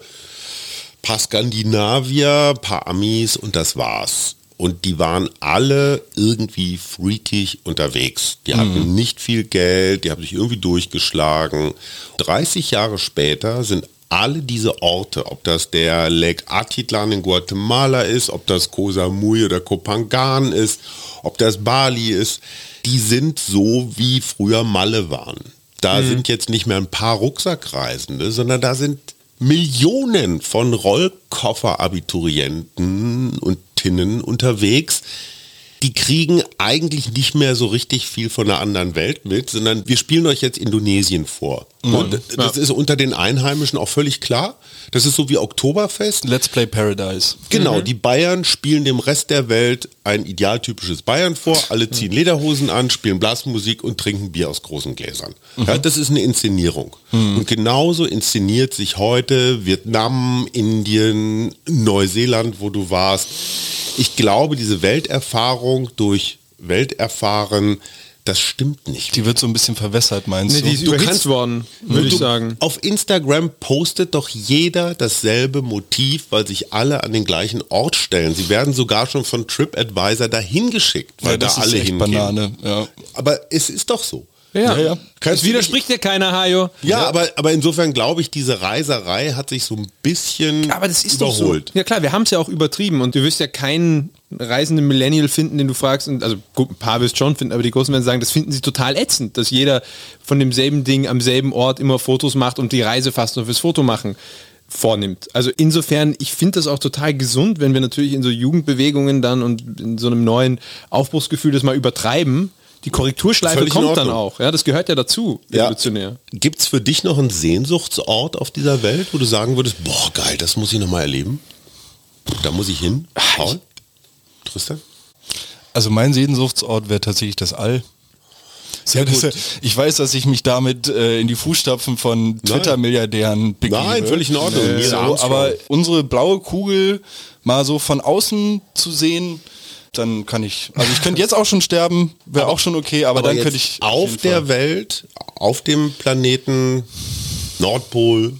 S1: paar Skandinavier, paar Amis und das war's. Und die waren alle irgendwie freakig unterwegs. Die hatten nicht viel Geld, die haben sich irgendwie durchgeschlagen. 30 Jahre später sind alle diese Orte, ob das der Lake Atitlan in Guatemala ist, ob das Koh Samui oder Kopangan ist, ob das Bali ist, die sind so wie früher Malle waren. Da sind jetzt nicht mehr ein paar Rucksackreisende, sondern da sind Millionen von Rollkoffer-Abiturienten und Tinnen unterwegs. Die kriegen eigentlich nicht mehr so richtig viel von der anderen Welt mit, sondern wir spielen euch jetzt Indonesien vor. Und das ist unter den Einheimischen auch völlig klar. Das ist so wie Oktoberfest.
S2: Let's Play Paradise.
S1: Genau, die Bayern spielen dem Rest der Welt ein idealtypisches Bayern vor. Alle ziehen Lederhosen an, spielen Blasmusik und trinken Bier aus großen Gläsern. Ja, das ist eine Inszenierung. Und genauso inszeniert sich heute Vietnam, Indien, Neuseeland, wo du warst. Ich glaube, diese Welterfahrung durch Welterfahren, das stimmt nicht.
S2: Die wird so ein bisschen verwässert, meinst
S3: Nee,
S2: du?
S3: die ist
S1: Du
S3: überhitzt
S1: kannst-
S3: worden, würde ich sagen.
S1: Auf Instagram postet doch jeder dasselbe Motiv, weil sich alle an den gleichen Ort stellen. Sie werden sogar schon von TripAdvisor dahin geschickt, weil
S2: Ja,
S1: da alle
S2: echt
S1: hingehen.
S2: Banane, ja.
S1: Aber es ist doch so.
S3: Ja,
S2: Ja, ja.
S3: Das widerspricht dir keiner, Hajo.
S1: Ja, Aber, aber insofern glaube ich, diese Reiserei hat sich so ein bisschen
S3: Aber das ist
S1: überholt.
S3: doch so. Ja klar, wir haben es ja auch übertrieben und du wirst ja keinen reisenden Millennial finden, den du fragst, und, also gut, ein paar wirst schon finden, aber die Großen werden sagen, das finden sie total ätzend, dass jeder von demselben Ding am selben Ort immer Fotos macht und die Reise fast nur fürs Foto machen vornimmt. Also insofern, ich finde das auch total gesund, wenn wir natürlich in so Jugendbewegungen dann und in so einem neuen Aufbruchsgefühl das mal übertreiben. Die Korrekturschleife kommt dann auch. Ja, das gehört ja dazu,
S1: Ja.
S3: evolutionär.
S1: Gibt es für dich noch einen Sehnsuchtsort auf dieser Welt, wo du sagen würdest, boah, geil, das muss ich nochmal erleben? Da muss ich hin. Paul? Tristan?
S2: Also mein Sehnsuchtsort wäre tatsächlich das All. Ja, das,
S1: gut.
S2: ich weiß, dass ich mich damit äh, in die Fußstapfen von Twitter-Milliardären begebe.
S1: Nein, völlig in Ordnung. Neil
S2: so, aber unsere blaue Kugel mal so von außen zu sehen, dann kann ich, also ich könnte jetzt auch schon sterben, wäre auch schon okay, aber, dann
S1: jetzt
S2: könnte ich
S1: auf
S2: jeden
S1: der Welt, auf dem Planeten Nordpol,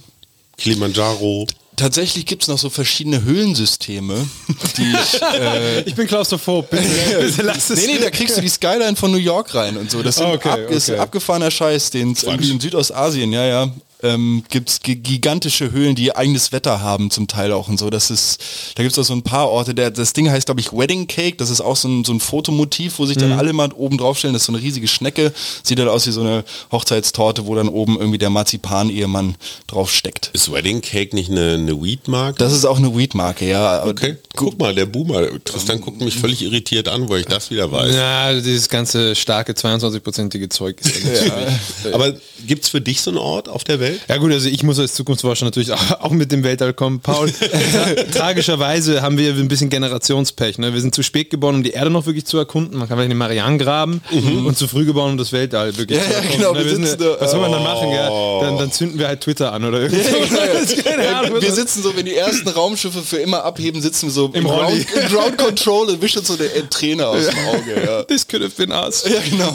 S1: Kilimanjaro.
S2: Tatsächlich gibt es noch so verschiedene Höhlensysteme, die [LAUGHS] ich, äh,
S3: Ich bin klaustrophob, bitte, [LAUGHS] bitte lass es.
S2: Nee, nee, da kriegst du die Skyline von New York rein und so. Das
S3: Okay,
S2: ab, ist
S3: okay.
S2: abgefahrener Scheiß, den es in Südostasien, ja, ja, ähm, gibt es gigantische Höhlen, die eigenes Wetter haben zum Teil auch und so. Das ist, da gibt es auch so ein paar Orte. Der, das Ding heißt, glaube ich, Wedding Cake. Das ist auch so ein, so ein Fotomotiv, wo sich
S3: Mhm.
S2: dann alle mal oben draufstellen. Das ist so eine riesige Schnecke. Sieht halt aus wie so eine Hochzeitstorte, wo dann oben irgendwie der Marzipan-Ehemann drauf steckt.
S1: Ist Wedding Cake nicht eine, eine Weed-Marke?
S2: Das ist auch eine Weed-Marke, ja.
S1: Okay, guck mal, der Boomer. Tristan guckt mich völlig irritiert an, wo ich das wieder weiß.
S3: Ja, dieses ganze starke 22-prozentige Zeug ist [LAUGHS] ja.
S1: Aber gibt es für dich so einen Ort auf der Welt?
S3: Ja gut, also ich muss als Zukunftsforscher natürlich auch, auch mit dem Weltall kommen. Paul, [LAUGHS] tra tragischerweise haben wir ein bisschen Generationspech. Ne? Wir sind zu spät geboren, um die Erde noch wirklich zu erkunden. Man kann vielleicht den Marianengraben und zu früh geboren, um das Weltall wirklich
S2: Ja,
S3: zu
S2: ja,
S3: erkunden.
S2: genau,
S3: Ne,
S2: wir
S3: sind,
S2: sitzen
S3: ja-
S2: da,
S3: was soll man dann machen? Ja? Dann, dann zünden wir halt Twitter an oder irgendwas. [LAUGHS]
S2: Wir sitzen so, wenn die ersten Raumschiffe für immer abheben, sitzen wir so im,
S3: Rolli.
S2: Ground, im Ground Control und wischen so der Träne aus dem Auge. Ja.
S3: This could have been us.
S2: Ja, genau.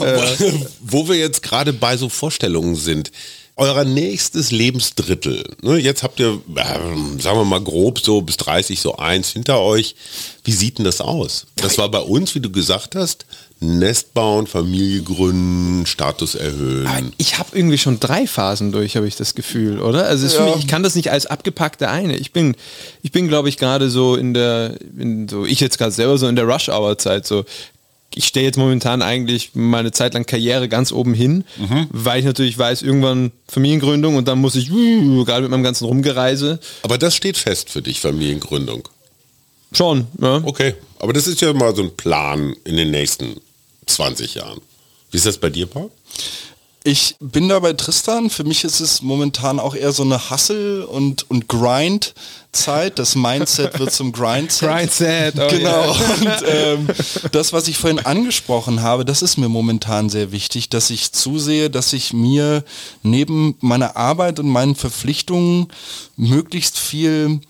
S1: Wo wir jetzt gerade bei so Vorstellungen sind. Euer nächstes Lebensdrittel. Ne, jetzt habt ihr, ähm, sagen wir mal grob so bis 30 so eins hinter euch. Wie sieht denn das aus? Das war bei uns, wie du gesagt hast, Nest bauen, Familie gründen, Status erhöhen.
S3: Ich habe irgendwie schon drei Phasen durch, habe ich das Gefühl, oder? Also für mich, ich kann das nicht als abgepackte eine. Ich bin, ich bin, glaube ich, gerade so in der, in so ich jetzt gerade selber so in der Rush-Hour-Zeit so. Ich stehe jetzt momentan eigentlich meine Zeit lang Karriere ganz oben hin, weil ich natürlich weiß, irgendwann Familiengründung und dann muss ich, uh, gerade mit meinem ganzen Rumgereise,
S1: Aber das steht fest für dich, Familiengründung.
S3: schon. Ja.
S1: Okay, aber das ist ja mal so ein Plan in den nächsten 20 Jahren. Wie ist das bei dir, Paul?
S2: Ich bin da bei Tristan. Für mich ist es momentan auch eher so eine Hustle- und, und Grind-Zeit. Das Mindset wird zum Grind-Set. [LAUGHS]
S3: Grindset, oh
S2: genau.
S3: ja.
S2: Und [LAUGHS] ähm, das, was ich vorhin angesprochen habe, das ist mir momentan sehr wichtig, dass ich zusehe, dass ich mir neben meiner Arbeit und meinen Verpflichtungen möglichst viel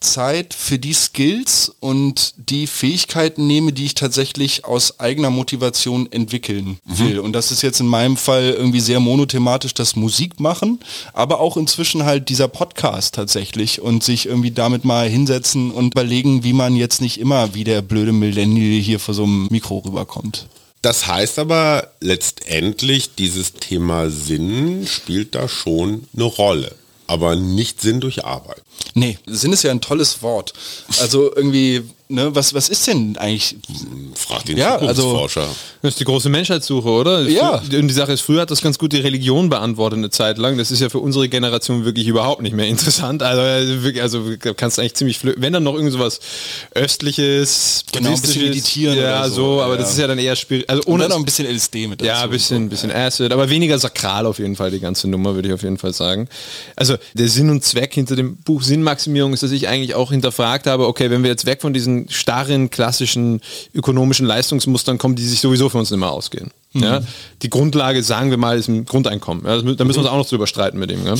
S2: Zeit für die Skills und die Fähigkeiten nehme, die ich tatsächlich aus eigener Motivation entwickeln will. Und das ist jetzt in meinem Fall irgendwie sehr monothematisch das Musik machen, aber auch inzwischen halt dieser Podcast tatsächlich und sich irgendwie damit mal hinsetzen und überlegen, wie man jetzt nicht immer wie der blöde Millennial hier vor so einem Mikro rüberkommt.
S1: Das heißt aber letztendlich, dieses Thema Sinn spielt da schon eine Rolle. Aber nicht Sinn durch Arbeit.
S2: Nee, Sinn ist ja ein tolles Wort. Also irgendwie, ne, was, was ist denn eigentlich
S1: Frag den
S2: Ja, also-
S1: Zukunftsforscher.
S3: Das ist die große Menschheitssuche, oder?
S2: Ja.
S3: Und die Sache ist, früher hat das ganz gut die Religion beantwortet eine Zeit lang. Das ist ja für unsere Generation wirklich überhaupt nicht mehr [LAUGHS] interessant. Also, äh, wirklich, also du kannst eigentlich ziemlich flö wenn dann noch irgend sowas östliches,
S2: Genau, ein bisschen meditieren
S3: Ja,
S2: oder
S3: so,
S2: so,
S3: aber
S2: ja.
S3: das ist ja dann eher spirituell. Also
S2: und
S3: ohne
S2: dann noch ein bisschen LSD mit
S3: ja,
S2: dazu.
S3: ein bisschen, ein bisschen Acid, aber weniger sakral auf jeden Fall, die ganze Nummer, würde ich auf jeden Fall sagen. Also der Sinn und Zweck hinter dem Buch Sinnmaximierung ist, dass ich eigentlich auch hinterfragt habe, okay, wenn wir jetzt weg von diesen starren, klassischen ökonomischen Leistungsmustern kommen, die sich sowieso für uns nicht mehr ausgehen. Ja, die Grundlage, sagen wir mal, ist ein Grundeinkommen. Ja, da müssen wir uns auch noch drüber streiten mit dem. Ja?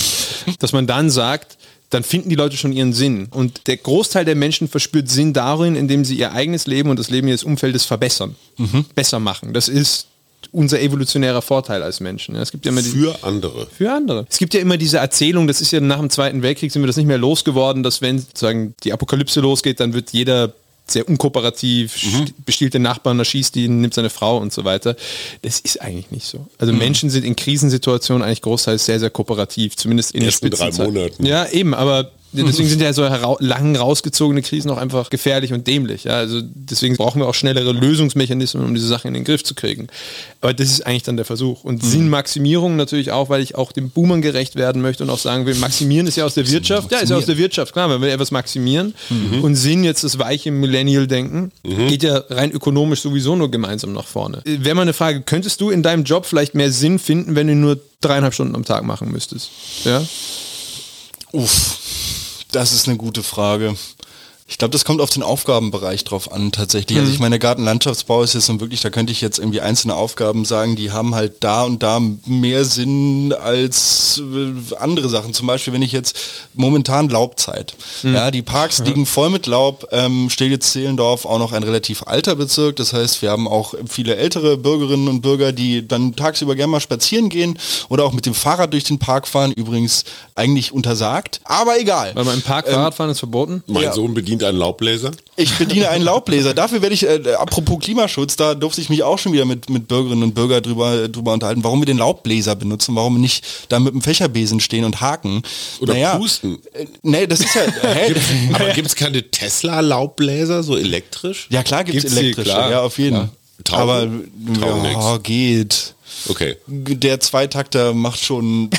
S3: Dass man dann sagt, dann finden die Leute schon ihren Sinn. Und der Großteil der Menschen verspürt Sinn darin, indem sie ihr eigenes Leben und das Leben ihres Umfeldes verbessern, besser machen. Das ist unser evolutionärer Vorteil als Menschen. Es gibt ja immer die,
S1: Für andere.
S3: für andere. Es gibt ja immer diese Erzählung, das ist ja nach dem Zweiten Weltkrieg sind wir das nicht mehr losgeworden, dass wenn sozusagen die Apokalypse losgeht, dann wird jeder sehr unkooperativ, st- bestiehlt den Nachbarn, erschießt ihn, nimmt seine Frau und so weiter. Das ist eigentlich nicht so. Also Menschen sind in Krisensituationen eigentlich großteils sehr, sehr kooperativ, zumindest in
S1: Ersten
S3: der
S1: drei
S3: Spitzenzeit.
S1: Monaten.
S3: Ja, eben, aber Deswegen sind ja so lang rausgezogene Krisen auch einfach gefährlich und dämlich. Ja? Also deswegen brauchen wir auch schnellere Lösungsmechanismen, um diese Sachen in den Griff zu kriegen. Aber das ist eigentlich dann der Versuch. Und
S2: Mhm.
S3: Sinnmaximierung natürlich auch, weil ich auch dem Boomern gerecht werden möchte und auch sagen will, maximieren ist ja aus der Wirtschaft. Ja, ist ja aus der Wirtschaft, klar, man will etwas maximieren.
S2: Mhm.
S3: Und Sinn, jetzt das weiche Millennial-Denken, geht ja rein ökonomisch sowieso nur gemeinsam nach vorne. Wäre mal eine Frage, könntest du in deinem Job vielleicht mehr Sinn finden, wenn du nur dreieinhalb Stunden am Tag machen müsstest? Ja?
S2: Uff, das ist eine gute Frage. Ich glaube, das kommt auf den Aufgabenbereich drauf an tatsächlich. Also ich meine, Gartenlandschaftsbau ist jetzt nun wirklich, da könnte ich jetzt irgendwie einzelne Aufgaben sagen, die haben halt da und da mehr Sinn als äh, andere Sachen. Zum Beispiel, wenn ich jetzt momentan Laubzeit. Ja, die Parks liegen voll mit Laub. Ähm, Steglitz-Zehlendorf auch noch ein relativ alter Bezirk. Das heißt, wir haben auch viele ältere Bürgerinnen und Bürger, die dann tagsüber gerne mal spazieren gehen oder auch mit dem Fahrrad durch den Park fahren. Übrigens eigentlich untersagt. Aber egal.
S3: Weil man im Park Fahrradfahren ist verboten?
S1: Mein
S2: Ja.
S1: Sohn bedient einen Laubbläser.
S2: Ich bediene einen Laubbläser. Dafür werde ich, äh, apropos Klimaschutz, da durfte ich mich auch schon wieder mit, mit Bürgerinnen und Bürgern drüber, drüber unterhalten, warum wir den Laubbläser benutzen, warum wir nicht da mit dem Fächerbesen stehen und haken.
S1: Oder pusten.
S2: Äh, nee, das ist ja, [LAUGHS] hä?
S1: Aber gibt es keine Tesla-Laubbläser, so elektrisch?
S2: ja klar gibt's
S3: Gibt's sie,
S2: elektrische,
S3: klar.
S2: ja auf jeden.
S1: Taugen?
S2: Aber
S1: Taugen
S2: ja, geht.
S1: Okay.
S2: Der Zweitakter macht schon. [LAUGHS] [LAUGHS]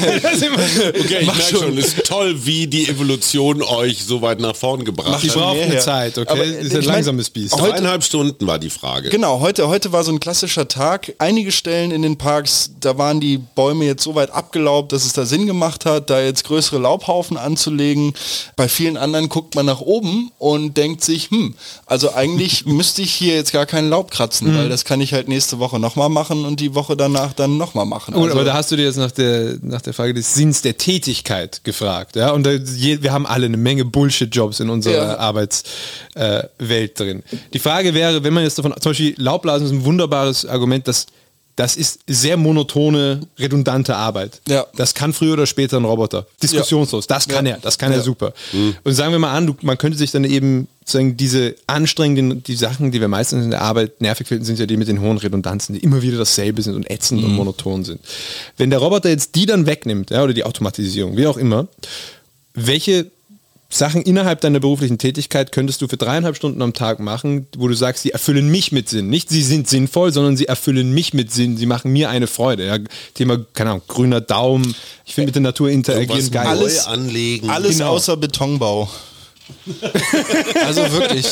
S1: Okay, ich merke
S2: schon.
S1: ist toll, wie die Evolution euch so weit nach vorn gebracht
S3: Die
S1: hat.
S2: schon
S3: braucht
S2: mehr
S3: eine. Zeit, okay?
S2: Aber,
S3: ist
S2: ich
S3: ein langsames Biest.
S2: heute-
S1: Dreieinhalb Stunden war die Frage.
S2: Genau, heute, heute war so ein klassischer Tag. Einige Stellen in den Parks, da waren die Bäume jetzt so weit abgelaubt, dass es da Sinn gemacht hat, da jetzt größere Laubhaufen anzulegen. Bei vielen anderen guckt man nach oben und denkt sich, hm, also eigentlich [LAUGHS] müsste ich hier jetzt gar keinen Laub kratzen, weil das kann ich halt nächste Woche nochmal machen und die Woche danach dann nochmal machen.
S3: Gut,
S2: Also-
S3: aber da hast du dir jetzt nach der, nach der Frage des Sinns der Tätigkeit gefragt. Ja? Und da, je, wir haben alle eine Menge Bullshit-Jobs in unserer
S2: Ja.
S3: Arbeitswelt äh, drin. Die Frage wäre, wenn man jetzt davon, zum Beispiel Laubblasen ist ein wunderbares Argument, dass das ist sehr monotone, redundante Arbeit.
S2: Ja.
S3: Das kann früher oder später ein Roboter. Diskussionslos. Das kann
S2: Ja.
S3: er. Das kann er
S2: Ja.
S3: super. Und sagen wir mal an, du, man könnte sich dann eben sozusagen diese anstrengenden, die Sachen, die wir meistens in der Arbeit nervig finden, sind ja die mit den hohen Redundanzen, die immer wieder dasselbe sind und ätzend und monoton sind. Wenn der Roboter jetzt die dann wegnimmt, ja, oder die Automatisierung, wie auch immer, welche Sachen innerhalb deiner beruflichen Tätigkeit könntest du für dreieinhalb Stunden am Tag machen, wo du sagst, sie erfüllen mich mit Sinn. Nicht sie sind sinnvoll, sondern sie erfüllen mich mit Sinn. Sie machen mir eine Freude. Ja, Thema, keine Ahnung, grüner Daumen. Ich finde mit der Natur interagieren geil.
S2: Alles-
S1: anlegen.
S2: Alles
S3: Genau.
S2: außer Betonbau. [LAUGHS] also wirklich,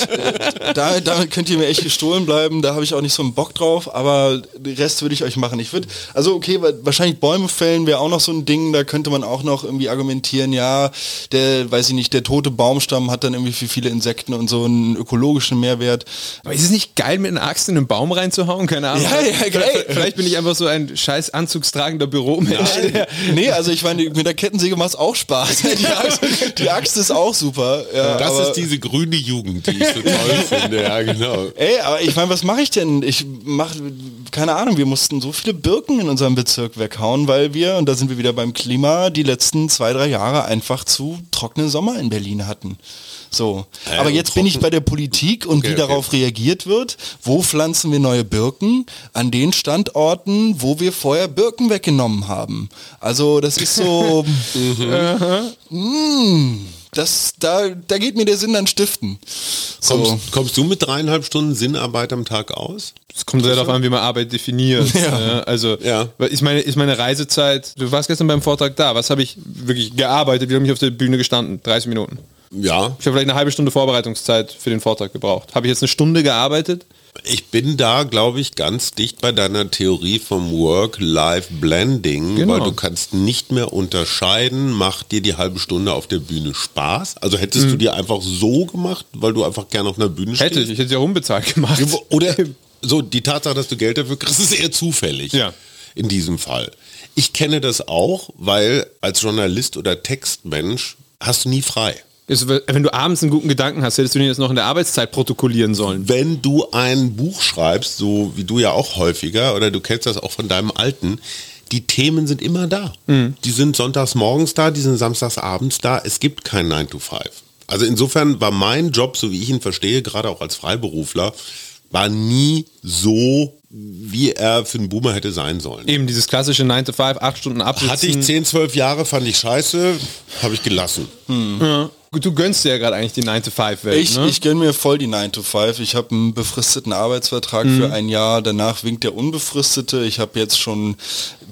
S2: da, damit könnt ihr mir echt gestohlen bleiben, da habe ich auch nicht so einen Bock drauf, aber den Rest würde ich euch machen. Ich würde, also okay, wa- wahrscheinlich Bäume fällen wäre auch noch so ein Ding, da könnte man auch noch irgendwie argumentieren, ja, der, weiß ich nicht, der tote Baumstamm hat dann irgendwie für viele Insekten und so einen ökologischen Mehrwert.
S3: Aber ist es nicht geil, mit einer Axt in einen Baum reinzuhauen? Keine Ahnung.
S2: Ja, ja,
S3: vielleicht,
S2: geil.
S3: vielleicht bin ich einfach so ein scheiß anzugstragender Büromensch. der-
S2: Nee, also ich meine, mit der Kettensäge macht es auch Spaß. [LAUGHS] Die Axt, die Axt ist auch super. Ja,
S1: das ist diese grüne Jugend, die ich so toll [LAUGHS] finde. Ja, genau.
S2: Ey, aber ich meine, was mache ich denn? Ich mach, keine Ahnung, wir mussten so viele Birken in unserem Bezirk weghauen, weil wir, und da sind wir wieder beim Klima, die letzten zwei, drei Jahre einfach zu trockene Sommer in Berlin hatten. So.
S1: Äh,
S2: aber jetzt bin ich bei der Politik und
S1: Okay,
S2: wie
S1: okay.
S2: darauf reagiert wird. Wo pflanzen wir neue Birken? An den Standorten, wo wir vorher Birken weggenommen haben. Also das ist so. [LAUGHS] Mm, das, da, da geht mir der Sinn an Stiften. So.
S1: Kommst, kommst du mit dreieinhalb Stunden Sinnarbeit am Tag aus?
S3: Es kommt sehr darauf an, wie man Arbeit definiert. Ja. also,
S1: Ja.
S3: ist meine, ist meine Reisezeit, du warst gestern beim Vortrag da, was habe ich wirklich gearbeitet, wie habe ich auf der Bühne gestanden? 30 Minuten.
S1: Ja,
S3: Ich habe vielleicht eine halbe Stunde Vorbereitungszeit für den Vortrag gebraucht. Habe ich jetzt eine Stunde gearbeitet?
S1: ich bin da, glaube ich, ganz dicht bei deiner Theorie vom Work-Life-Blending,
S3: Genau.
S1: weil du kannst nicht mehr unterscheiden, macht dir die halbe Stunde auf der Bühne Spaß? Also hättest du dir einfach so gemacht, weil du einfach gerne auf einer Bühne stehst?
S3: Hätte ich, ich hätte es ja unbezahlt gemacht.
S1: Oder so, die Tatsache, dass du Geld dafür kriegst, ist eher zufällig.
S3: Ja.
S1: In diesem Fall. Ich kenne das auch, weil als Journalist oder Textmensch hast du nie frei.
S3: Wenn du abends einen guten Gedanken hast, hättest du den jetzt noch in der Arbeitszeit protokollieren sollen.
S1: Wenn du ein Buch schreibst, so wie du ja auch häufiger, oder du kennst das auch von deinem Alten, die Themen sind immer da. Die sind sonntags morgens da, die sind samstags abends da. Es gibt kein 9 to 5. Also insofern war mein Job, so wie ich ihn verstehe, gerade auch als Freiberufler, war nie so wie er für einen Boomer hätte sein sollen.
S3: Eben dieses klassische 9 to 5, 8 Stunden absitzen.
S1: Hatte ich 10, 12 Jahre, fand ich scheiße, habe ich gelassen.
S3: Ja. Du gönnst dir ja gerade eigentlich die 9 to 5 Welt.
S2: Ich,
S3: ne?
S2: ich gönne mir voll die 9 to 5. Ich habe einen befristeten Arbeitsvertrag für ein Jahr. Danach winkt der unbefristete. Ich habe jetzt schon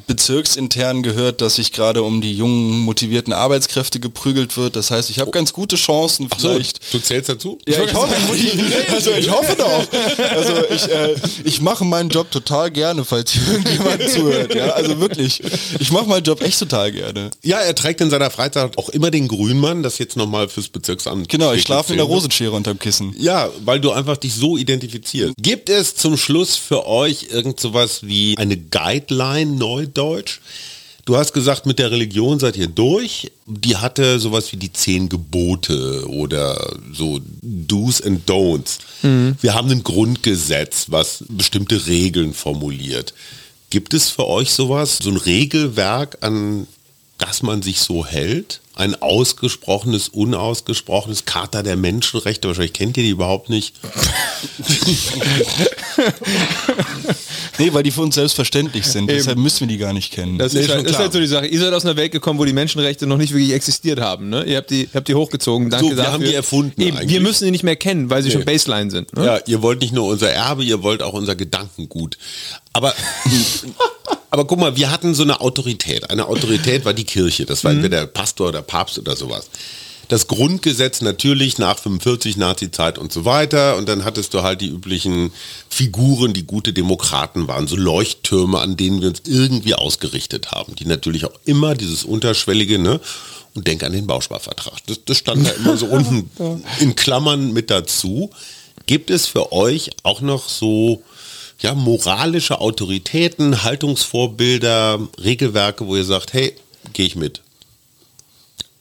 S2: bezirksintern gehört, dass sich gerade um die jungen, motivierten Arbeitskräfte geprügelt wird. Das heißt, ich habe ganz gute Chancen
S1: So,
S2: vielleicht.
S1: du zählst dazu?
S2: Ja, ich hoffe, [LAUGHS] also ich hoffe doch. Also ich, äh, ich mache meinen Job total gerne, falls irgendjemand [LAUGHS] zuhört. Ja, also wirklich, ich mache meinen Job echt total gerne.
S1: Ja, er trägt in seiner Freizeit auch immer den Grünmann, das jetzt nochmal fürs Bezirksamt.
S2: Genau, ich schlafe in der. Rosenschere unterm Kissen.
S1: Ja, weil du einfach dich so identifizierst. Gibt es zum Schluss für euch irgend sowas wie eine Guideline Neudeutsch? Du hast gesagt, mit der Religion seid ihr durch. Die hatte sowas wie die zehn Gebote oder so Do's and Don'ts. Wir haben ein Grundgesetz, was bestimmte Regeln formuliert. Gibt es für euch sowas, so ein Regelwerk, an das man sich so hält? Ein ausgesprochenes, unausgesprochenes Charta der Menschenrechte, wahrscheinlich kennt ihr die überhaupt nicht. [LAUGHS]
S2: Nee, weil die für uns selbstverständlich sind. Deshalb müssen wir die gar nicht kennen.
S3: Das,
S1: Nee,
S3: ist, halt, das ist halt so die Sache. Ihr seid aus einer Welt gekommen, wo die Menschenrechte noch nicht wirklich existiert haben. Ne? Ihr habt die, habt die hochgezogen. Danke
S1: So, wir
S3: dafür.
S1: haben die erfunden
S3: Eben,
S1: eigentlich.
S3: wir müssen die nicht mehr kennen, weil sie schon Baseline sind. Ne?
S1: Ja, ihr wollt nicht nur unser Erbe, ihr wollt auch unser Gedankengut. Aber, [LAUGHS] aber guck mal, wir hatten so eine Autorität. Eine Autorität war die Kirche. Das war entweder der Pastor oder Papst oder sowas. Das Grundgesetz natürlich nach 45 Nazi-Zeit und so weiter. Und dann hattest du halt die üblichen Figuren, die gute Demokraten waren, so Leuchttürme, an denen wir uns irgendwie ausgerichtet haben, die natürlich auch immer dieses unterschwellige, ne? Und denk an den Bausparvertrag. Das, das stand da immer so [LAUGHS] unten in Klammern mit dazu. Gibt es für euch auch noch so ja, moralische Autoritäten, Haltungsvorbilder, Regelwerke, wo ihr sagt, hey, gehe ich mit?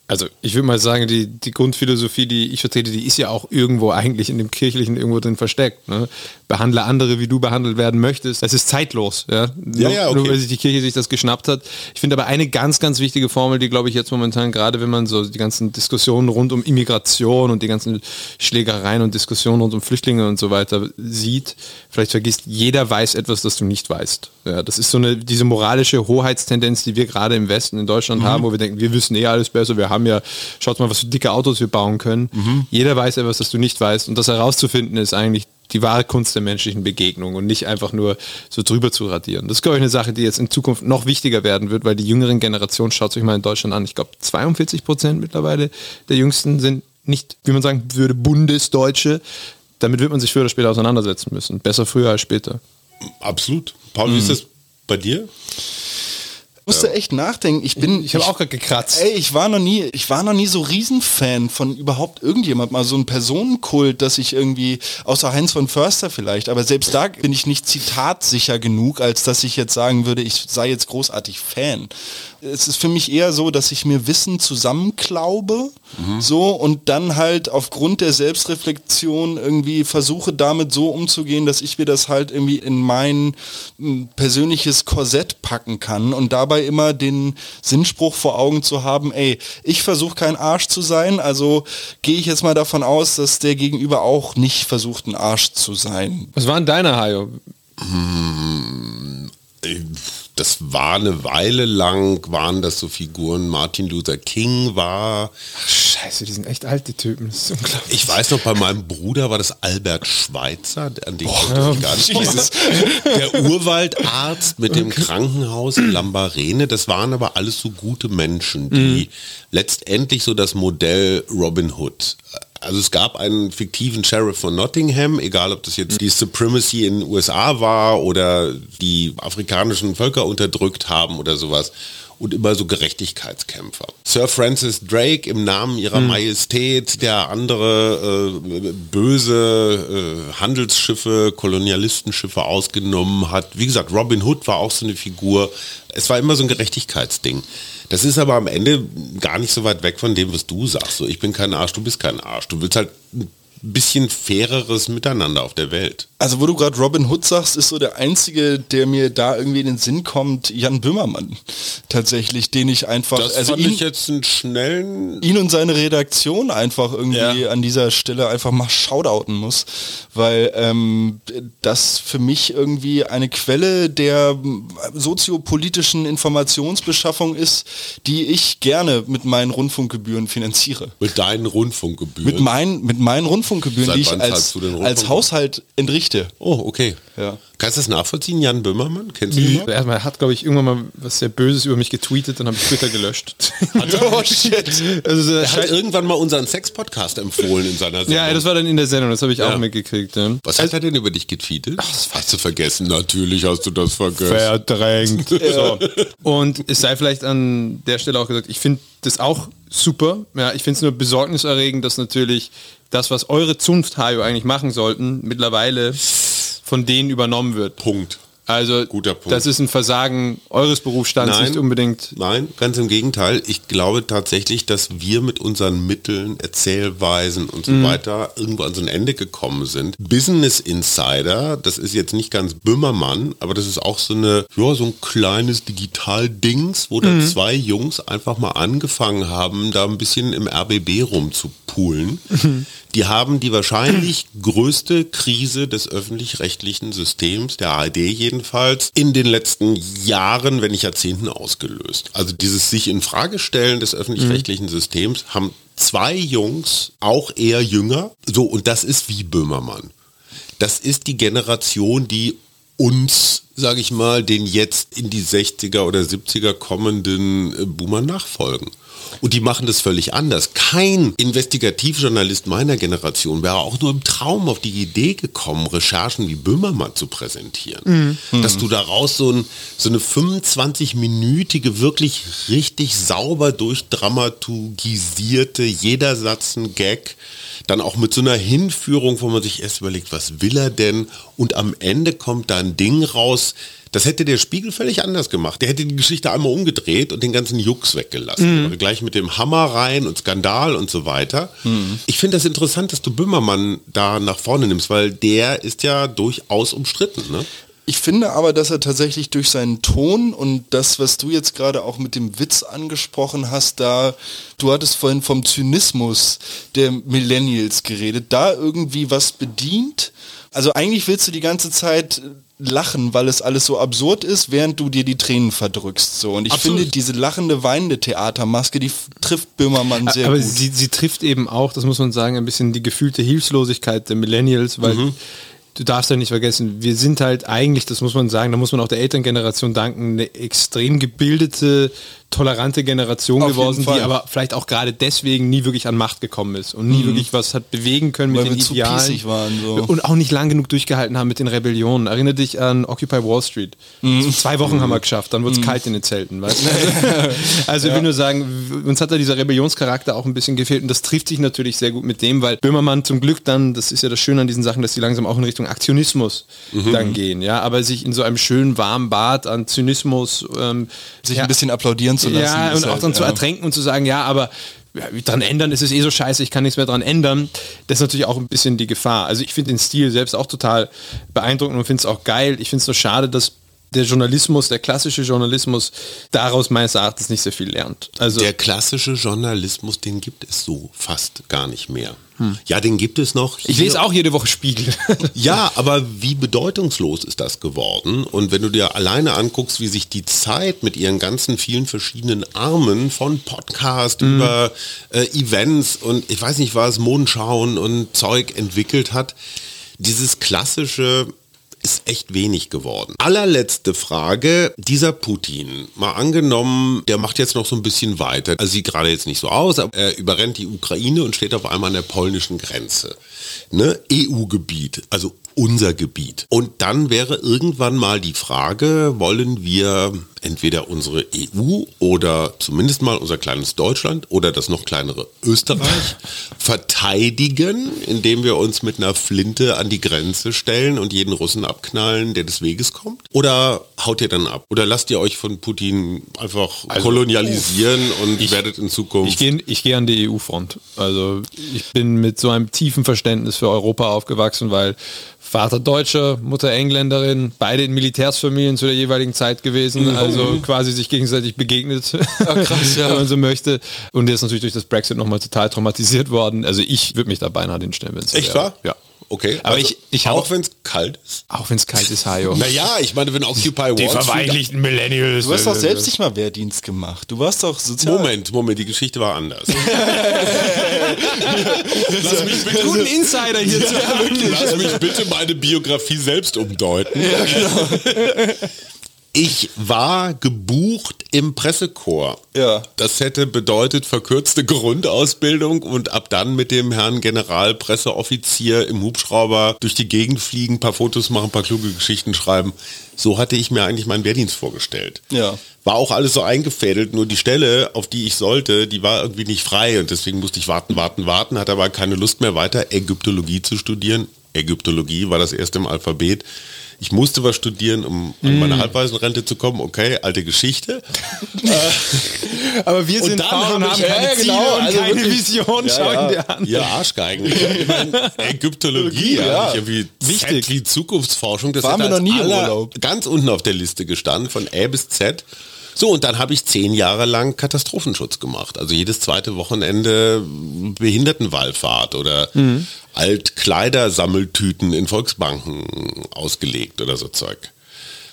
S3: Also ich würde mal sagen, die, die Grundphilosophie, die ich vertrete, die ist ja auch irgendwo eigentlich in dem Kirchlichen irgendwo drin versteckt. Ne? Behandle andere, wie du behandelt werden möchtest. Das ist zeitlos. Ja? nur,
S1: ja, okay.
S3: nur weil sich die Kirche sich das geschnappt hat. Ich finde aber eine ganz, ganz wichtige Formel, die glaube ich jetzt momentan, gerade wenn man so die ganzen Diskussionen rund um Immigration und die ganzen Schlägereien und Diskussionen rund um Flüchtlinge und so weiter sieht, vielleicht vergisst, jeder weiß etwas, das du nicht weißt. Ja, das ist so eine, diese moralische Hoheitstendenz, die wir gerade im Westen in Deutschland haben, wo wir denken, wir wissen eh alles besser, wir haben ja, schaut mal, was für dicke Autos wir bauen können. Jeder weiß etwas, das du nicht weißt. Und das herauszufinden ist eigentlich die wahre Kunst der menschlichen Begegnung und nicht einfach nur so drüber zu radieren. Das ist, glaube ich, eine Sache, die jetzt in Zukunft noch wichtiger werden wird, weil die jüngeren Generationen, schaut euch mal in Deutschland an, ich glaube 42 Prozent mittlerweile der Jüngsten sind nicht, wie man sagen würde, Bundesdeutsche. Damit wird man sich früher oder später auseinandersetzen müssen. Besser früher als später.
S1: Absolut. Paul, wie ist das bei dir?
S2: Ich musste echt nachdenken. Ich bin,
S3: Ich habe auch gerade gekratzt.
S2: Ey, ich war noch nie, ich war noch nie so Riesenfan von überhaupt irgendjemand, mal so ein Personenkult, dass ich irgendwie, außer Heinz von Förster vielleicht, aber selbst da bin ich nicht zitatsicher genug, als dass ich jetzt sagen würde, ich sei jetzt großartig Fan. Es ist für mich eher so, dass ich mir Wissen zusammenklaube, so, und dann halt aufgrund der Selbstreflexion irgendwie versuche damit so umzugehen, dass ich mir das halt irgendwie in mein persönliches Korsett packen kann und dabei immer den Sinnspruch vor Augen zu haben, ey, ich versuche kein Arsch zu sein, also gehe ich jetzt mal davon aus, dass der Gegenüber auch nicht versucht, ein Arsch zu sein.
S3: Was war denn deiner, Hajo?
S1: Das war eine Weile lang, waren das so Figuren, Martin Luther King war,
S3: Scheiße, die sind echt alt, die Typen. Das ist unglaublich.
S1: ich weiß noch, bei meinem Bruder war das Albert Schweitzer, an den konnte ich gar nicht
S2: Jesus.
S1: Der Urwaldarzt mit dem Krankenhaus in Lambarene, das waren aber alles so gute Menschen, die letztendlich so das Modell Robin Hood. Also es gab einen fiktiven Sheriff von Nottingham, egal ob das jetzt die Supremacy in den USA war oder die afrikanischen Völker unterdrückt haben oder sowas. Und immer so Gerechtigkeitskämpfer. Sir Francis Drake im Namen ihrer Majestät, der andere äh, böse äh, Handelsschiffe, Kolonialistenschiffe ausgenommen hat. Wie gesagt, Robin Hood war auch so eine Figur. Es war immer so ein Gerechtigkeitsding. Das ist aber am Ende gar nicht so weit weg von dem, was du sagst. So, ich bin kein Arsch, du bist kein Arsch. Du willst halt ein bisschen faireres Miteinander auf der Welt.
S2: Also wo du gerade Robin Hood sagst, ist so der einzige, der mir da irgendwie in den Sinn kommt, Jan Böhmermann. Tatsächlich, den ich einfach,
S1: Das
S2: also ihn,
S1: ich jetzt einen schnellen...
S2: ihn und seine Redaktion einfach irgendwie
S1: Ja.
S2: an dieser Stelle einfach mal shoutouten muss, weil ähm, das für mich irgendwie eine Quelle der soziopolitischen Informationsbeschaffung ist, die ich gerne mit meinen Rundfunkgebühren finanziere.
S1: Mit deinen Rundfunkgebühren.
S2: Mit, mein, mit meinen Rundfunkgebühren,
S1: Seit
S2: die ich als,
S1: den
S2: als
S1: Rundfunk?
S2: Haushalt entrichte.
S1: Oh, okay.
S2: Ja.
S1: Kannst du das nachvollziehen, Jan Böhmermann? Kennst du ihn? noch?
S3: Erstmal hat, glaube ich, irgendwann mal was sehr Böses über mich getweetet, dann habe ich Twitter gelöscht. [LAUGHS]
S2: Oh shit.
S3: also,
S1: Er
S3: das
S1: hat irgendwann mal unseren Sex-Podcast empfohlen in seiner Sendung.
S3: ja, das war dann in der Sendung, das habe ich
S1: Ja.
S3: auch mitgekriegt. Ja.
S1: Was hat er denn über dich getweetet? hast du vergessen? Natürlich hast du das vergessen.
S3: Verdrängt. [LAUGHS] so. Und es sei vielleicht an der Stelle auch gesagt, ich finde das auch super. Ja, ich finde es nur besorgniserregend, dass natürlich das, was eure Zunft Hajo eigentlich machen sollten, mittlerweile von denen übernommen wird.
S1: Punkt.
S3: Also
S1: Guter Punkt.
S3: das ist ein Versagen eures Berufsstands, nicht unbedingt.
S1: Nein, ganz im Gegenteil. Ich glaube tatsächlich, dass wir mit unseren Mitteln, Erzählweisen und so
S3: Mhm.
S1: weiter irgendwo an so ein Ende gekommen sind. Business Insider, das ist jetzt nicht ganz Böhmermann, aber das ist auch so eine, ja, so ein kleines Digital-Dings, wo
S3: Mhm.
S1: da zwei Jungs einfach mal angefangen haben, da ein bisschen im RBB rumzupulen.
S3: Mhm.
S1: Die haben die wahrscheinlich größte Krise des öffentlich-rechtlichen Systems, der ARD jedenfalls, in den letzten Jahren, wenn nicht Jahrzehnten ausgelöst. Also dieses sich in Frage stellen des öffentlich-rechtlichen Systems haben zwei Jungs, auch eher jünger, so und das ist wie Böhmermann. Das ist die Generation, die uns, sage ich mal, den jetzt in die 60er oder 70er kommenden äh, Boomer nachfolgen. Und die machen das völlig anders. Kein Investigativjournalist meiner Generation wäre auch nur im Traum auf die Idee gekommen, Recherchen wie Böhmermann zu präsentieren. Dass du daraus so, ein, so eine 25-minütige, wirklich richtig sauber durchdramatisierte, jeder Satz ein Gag, dann auch mit so einer Hinführung, wo man sich erst überlegt, was will er denn? Und am Ende kommt da ein Ding raus, das hätte der Spiegel völlig anders gemacht. Der hätte die Geschichte einmal umgedreht und den ganzen Jux weggelassen. Mhm. Gleich mit dem Hammer rein und Skandal und so weiter. Mhm. Ich finde das interessant, dass du Böhmermann da nach vorne nimmst, weil der ist ja durchaus umstritten. Ne?
S2: Ich finde aber, dass er tatsächlich durch seinen Ton und das, was du jetzt gerade auch mit dem Witz angesprochen hast, da, du hattest vorhin vom Zynismus der Millennials geredet, da irgendwie was bedient. Also eigentlich willst du die ganze Zeit lachen, weil es alles so absurd ist, während du dir die Tränen verdrückst. So. Und ich
S3: Absolut.
S2: finde, diese lachende, weinende Theatermaske, die trifft Böhmermann sehr
S3: Aber
S2: gut.
S3: sie, sie trifft eben auch, das muss man sagen, ein bisschen die gefühlte Hilflosigkeit der Millennials, weil
S2: Mhm.
S3: Du darfst ja nicht vergessen, wir sind halt eigentlich, das muss man sagen, da muss man auch der Elterngeneration danken, eine extrem gebildete, tolerante Generation
S2: Auf
S3: geworden, die aber vielleicht auch gerade deswegen nie wirklich an Macht gekommen ist und nie wirklich was hat bewegen können mit
S2: Mhm. Weil
S3: den
S2: wir zu
S3: Idealen.
S2: pießig waren, so.
S3: Und auch nicht lang genug durchgehalten haben mit den Rebellionen. Erinnere dich an Occupy Wall Street.
S2: Mhm.
S3: So zwei Wochen haben wir geschafft, dann wurde es kalt in den Zelten. Weißt du? [LAUGHS] also ich will nur sagen, uns hat da dieser Rebellionscharakter auch ein bisschen gefehlt und das trifft sich natürlich sehr gut mit dem, weil Böhmermann zum Glück dann, das ist ja das Schöne an diesen Sachen, dass die langsam auch in Richtung Aktionismus
S2: Mhm.
S3: dann gehen, ja, aber sich in so einem schönen warmen Bad an Zynismus ähm,
S2: sich
S3: ja,
S2: ein bisschen applaudieren zu lassen.
S3: ja,
S2: ist
S3: und auch
S2: halt,
S3: dann zu
S2: ja.
S3: ertränken und zu sagen, ja, aber dran ändern ist es eh so scheiße, ich kann nichts mehr dran ändern. Das ist natürlich auch ein bisschen die Gefahr. Also ich finde den Stil selbst auch total beeindruckend und finde es auch geil. Ich finde es nur schade, dass der Journalismus, der klassische Journalismus, daraus meines Erachtens nicht sehr viel lernt. Also
S1: Der klassische Journalismus, den gibt es so fast gar nicht mehr. Ja, den gibt es noch.
S3: ich lese auch jede Woche Spiegel. [LAUGHS]
S1: Ja, aber wie bedeutungslos ist das geworden? Und wenn du dir alleine anguckst, wie sich die Zeit mit ihren ganzen vielen verschiedenen Armen von Podcast über äh, Events und ich weiß nicht was, Mondschauen und Zeug entwickelt hat, dieses klassische ist echt wenig geworden. Allerletzte Frage, dieser Putin, mal angenommen, der macht jetzt noch so ein bisschen weiter. Also sieht gerade jetzt nicht so aus, aber er überrennt die Ukraine und steht auf einmal an der polnischen Grenze. Ne? EU-Gebiet, also unser Gebiet. Und dann wäre irgendwann mal die Frage, wollen wir entweder unsere EU oder zumindest mal unser kleines Deutschland oder das noch kleinere Österreich [LAUGHS] verteidigen, indem wir uns mit einer Flinte an die Grenze stellen und jeden Russen abknallen, der des Weges kommt? Oder haut ihr dann ab? Oder lasst ihr euch von Putin einfach kolonialisieren und werdet in Zukunft...
S3: Ich gehe ich geh an die EU-Front. Also ich bin mit so einem tiefen Verständnis für Europa aufgewachsen, weil Vater Deutscher, Mutter Engländerin, beide in Militärsfamilien zu der jeweiligen Zeit gewesen, [LAUGHS] also quasi sich gegenseitig begegnet,
S2: krass, [LAUGHS] ja.
S3: wenn man so möchte. Und der ist natürlich durch das Brexit nochmal total traumatisiert worden. Also ich würde mich da beinahe hinstellen, wenn es so
S1: Echt
S3: wäre.
S1: wahr?
S3: Ja.
S1: Okay.
S3: Aber ich- ich habe-
S1: auch wenn es kalt ist.
S3: Auch wenn es kalt ist, Hajo.
S1: Naja, ich meine, wenn Occupy
S3: Die
S1: Wall Street
S3: verweichlichten Millennials.
S2: Du hast doch selbst nicht mal Wehrdienst gemacht. Du warst doch sozial.
S1: Moment, Moment, die Geschichte war anders. [LAUGHS]
S3: Lass mich bitte guten Insider hier zu haben.
S1: Lass mich bitte meine Biografie selbst umdeuten. [LAUGHS] Ich war gebucht im Pressekorps.
S2: Ja.
S1: Das hätte bedeutet verkürzte Grundausbildung und ab dann mit dem Herrn Generalpresseoffizier im Hubschrauber durch die Gegend fliegen, paar Fotos machen, paar kluge Geschichten schreiben. So hatte ich mir eigentlich meinen Wehrdienst vorgestellt.
S2: Ja.
S1: War auch alles so eingefädelt, nur die Stelle, auf die ich sollte, die war irgendwie nicht frei und deswegen musste ich warten, warten, warten, hatte aber keine Lust mehr weiter Ägyptologie zu studieren. Ägyptologie war das erste im Alphabet. Ich musste was studieren, um an meine Halbwaisenrente zu kommen. Okay, alte Geschichte. [LAUGHS]
S3: Aber wir sind Frauen und
S1: hab
S3: haben
S1: ich-
S3: keine
S1: Ja,
S3: Ziele
S1: genau,
S3: und
S1: also
S3: keine
S1: wirklich.
S3: Vision. Schau ihn dir an.
S1: Ja, Arschgeigen. Ägyptologie, ja.
S2: Ja.
S1: Irgendwie
S3: Wichtig.
S1: Zukunftsforschung. Das
S2: Waren wir noch nie im Urlaub.
S1: Ganz unten auf der Liste gestanden, von A bis Z. So, und dann habe ich zehn Jahre lang Katastrophenschutz gemacht. Also jedes zweite Wochenende Behindertenwallfahrt oder
S2: Mhm.
S1: Altkleidersammeltüten in Volksbanken ausgelegt oder so Zeug.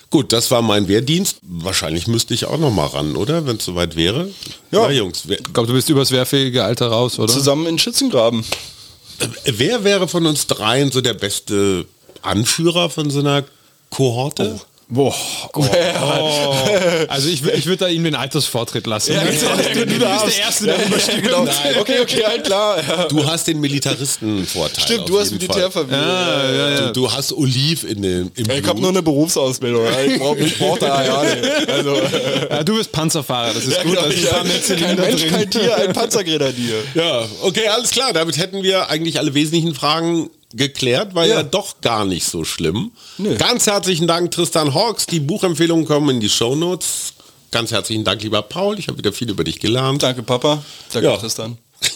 S1: Gut, das war mein Wehrdienst. Wahrscheinlich müsste ich auch noch mal ran, oder? Wenn es soweit wäre.
S2: Ja.
S1: Na, Jungs,
S3: Ich glaube, du bist übers wehrfähige Alter raus, oder?
S2: Zusammen in Schützengraben.
S1: wer wäre von uns dreien so der beste Anführer von so einer Kohorte?
S3: Boah, oh, Also ich, ich würde da ihm den Altersvortritt lassen.
S2: Ja,
S3: Ganz
S2: genau.
S3: du, du bist der Erste, der überstimmt.
S2: Genau. Okay, okay, halt klar. Ja.
S1: Du hast den Militaristenvorteil.
S2: Stimmt, du hast Militärfamilie.
S1: Du, du hast Oliv in dem im
S2: Ich habe nur eine Berufsausbildung. Ich brauche brauch da ja nicht. Also,
S3: Ja, du bist Panzerfahrer, das ist gut. Da sind ein paar mehr
S2: kein Mensch,
S3: drin.
S2: kein Tier, ein Panzergrenadier.
S1: Ja, okay, alles klar. Damit hätten wir eigentlich alle wesentlichen Fragen geklärt. War ja,
S2: Ja.
S1: doch gar nicht so schlimm.
S2: Nö.
S1: Ganz herzlichen Dank, Tristan Hawks. Die Buchempfehlungen kommen in die Shownotes. Ganz herzlichen Dank, lieber Paul. Ich habe wieder viel über dich gelernt.
S2: Danke, Papa. Danke,
S1: Ja.
S2: Tristan. [LAUGHS] [LAUGHS]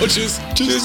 S1: Und tschüss. Tschüss.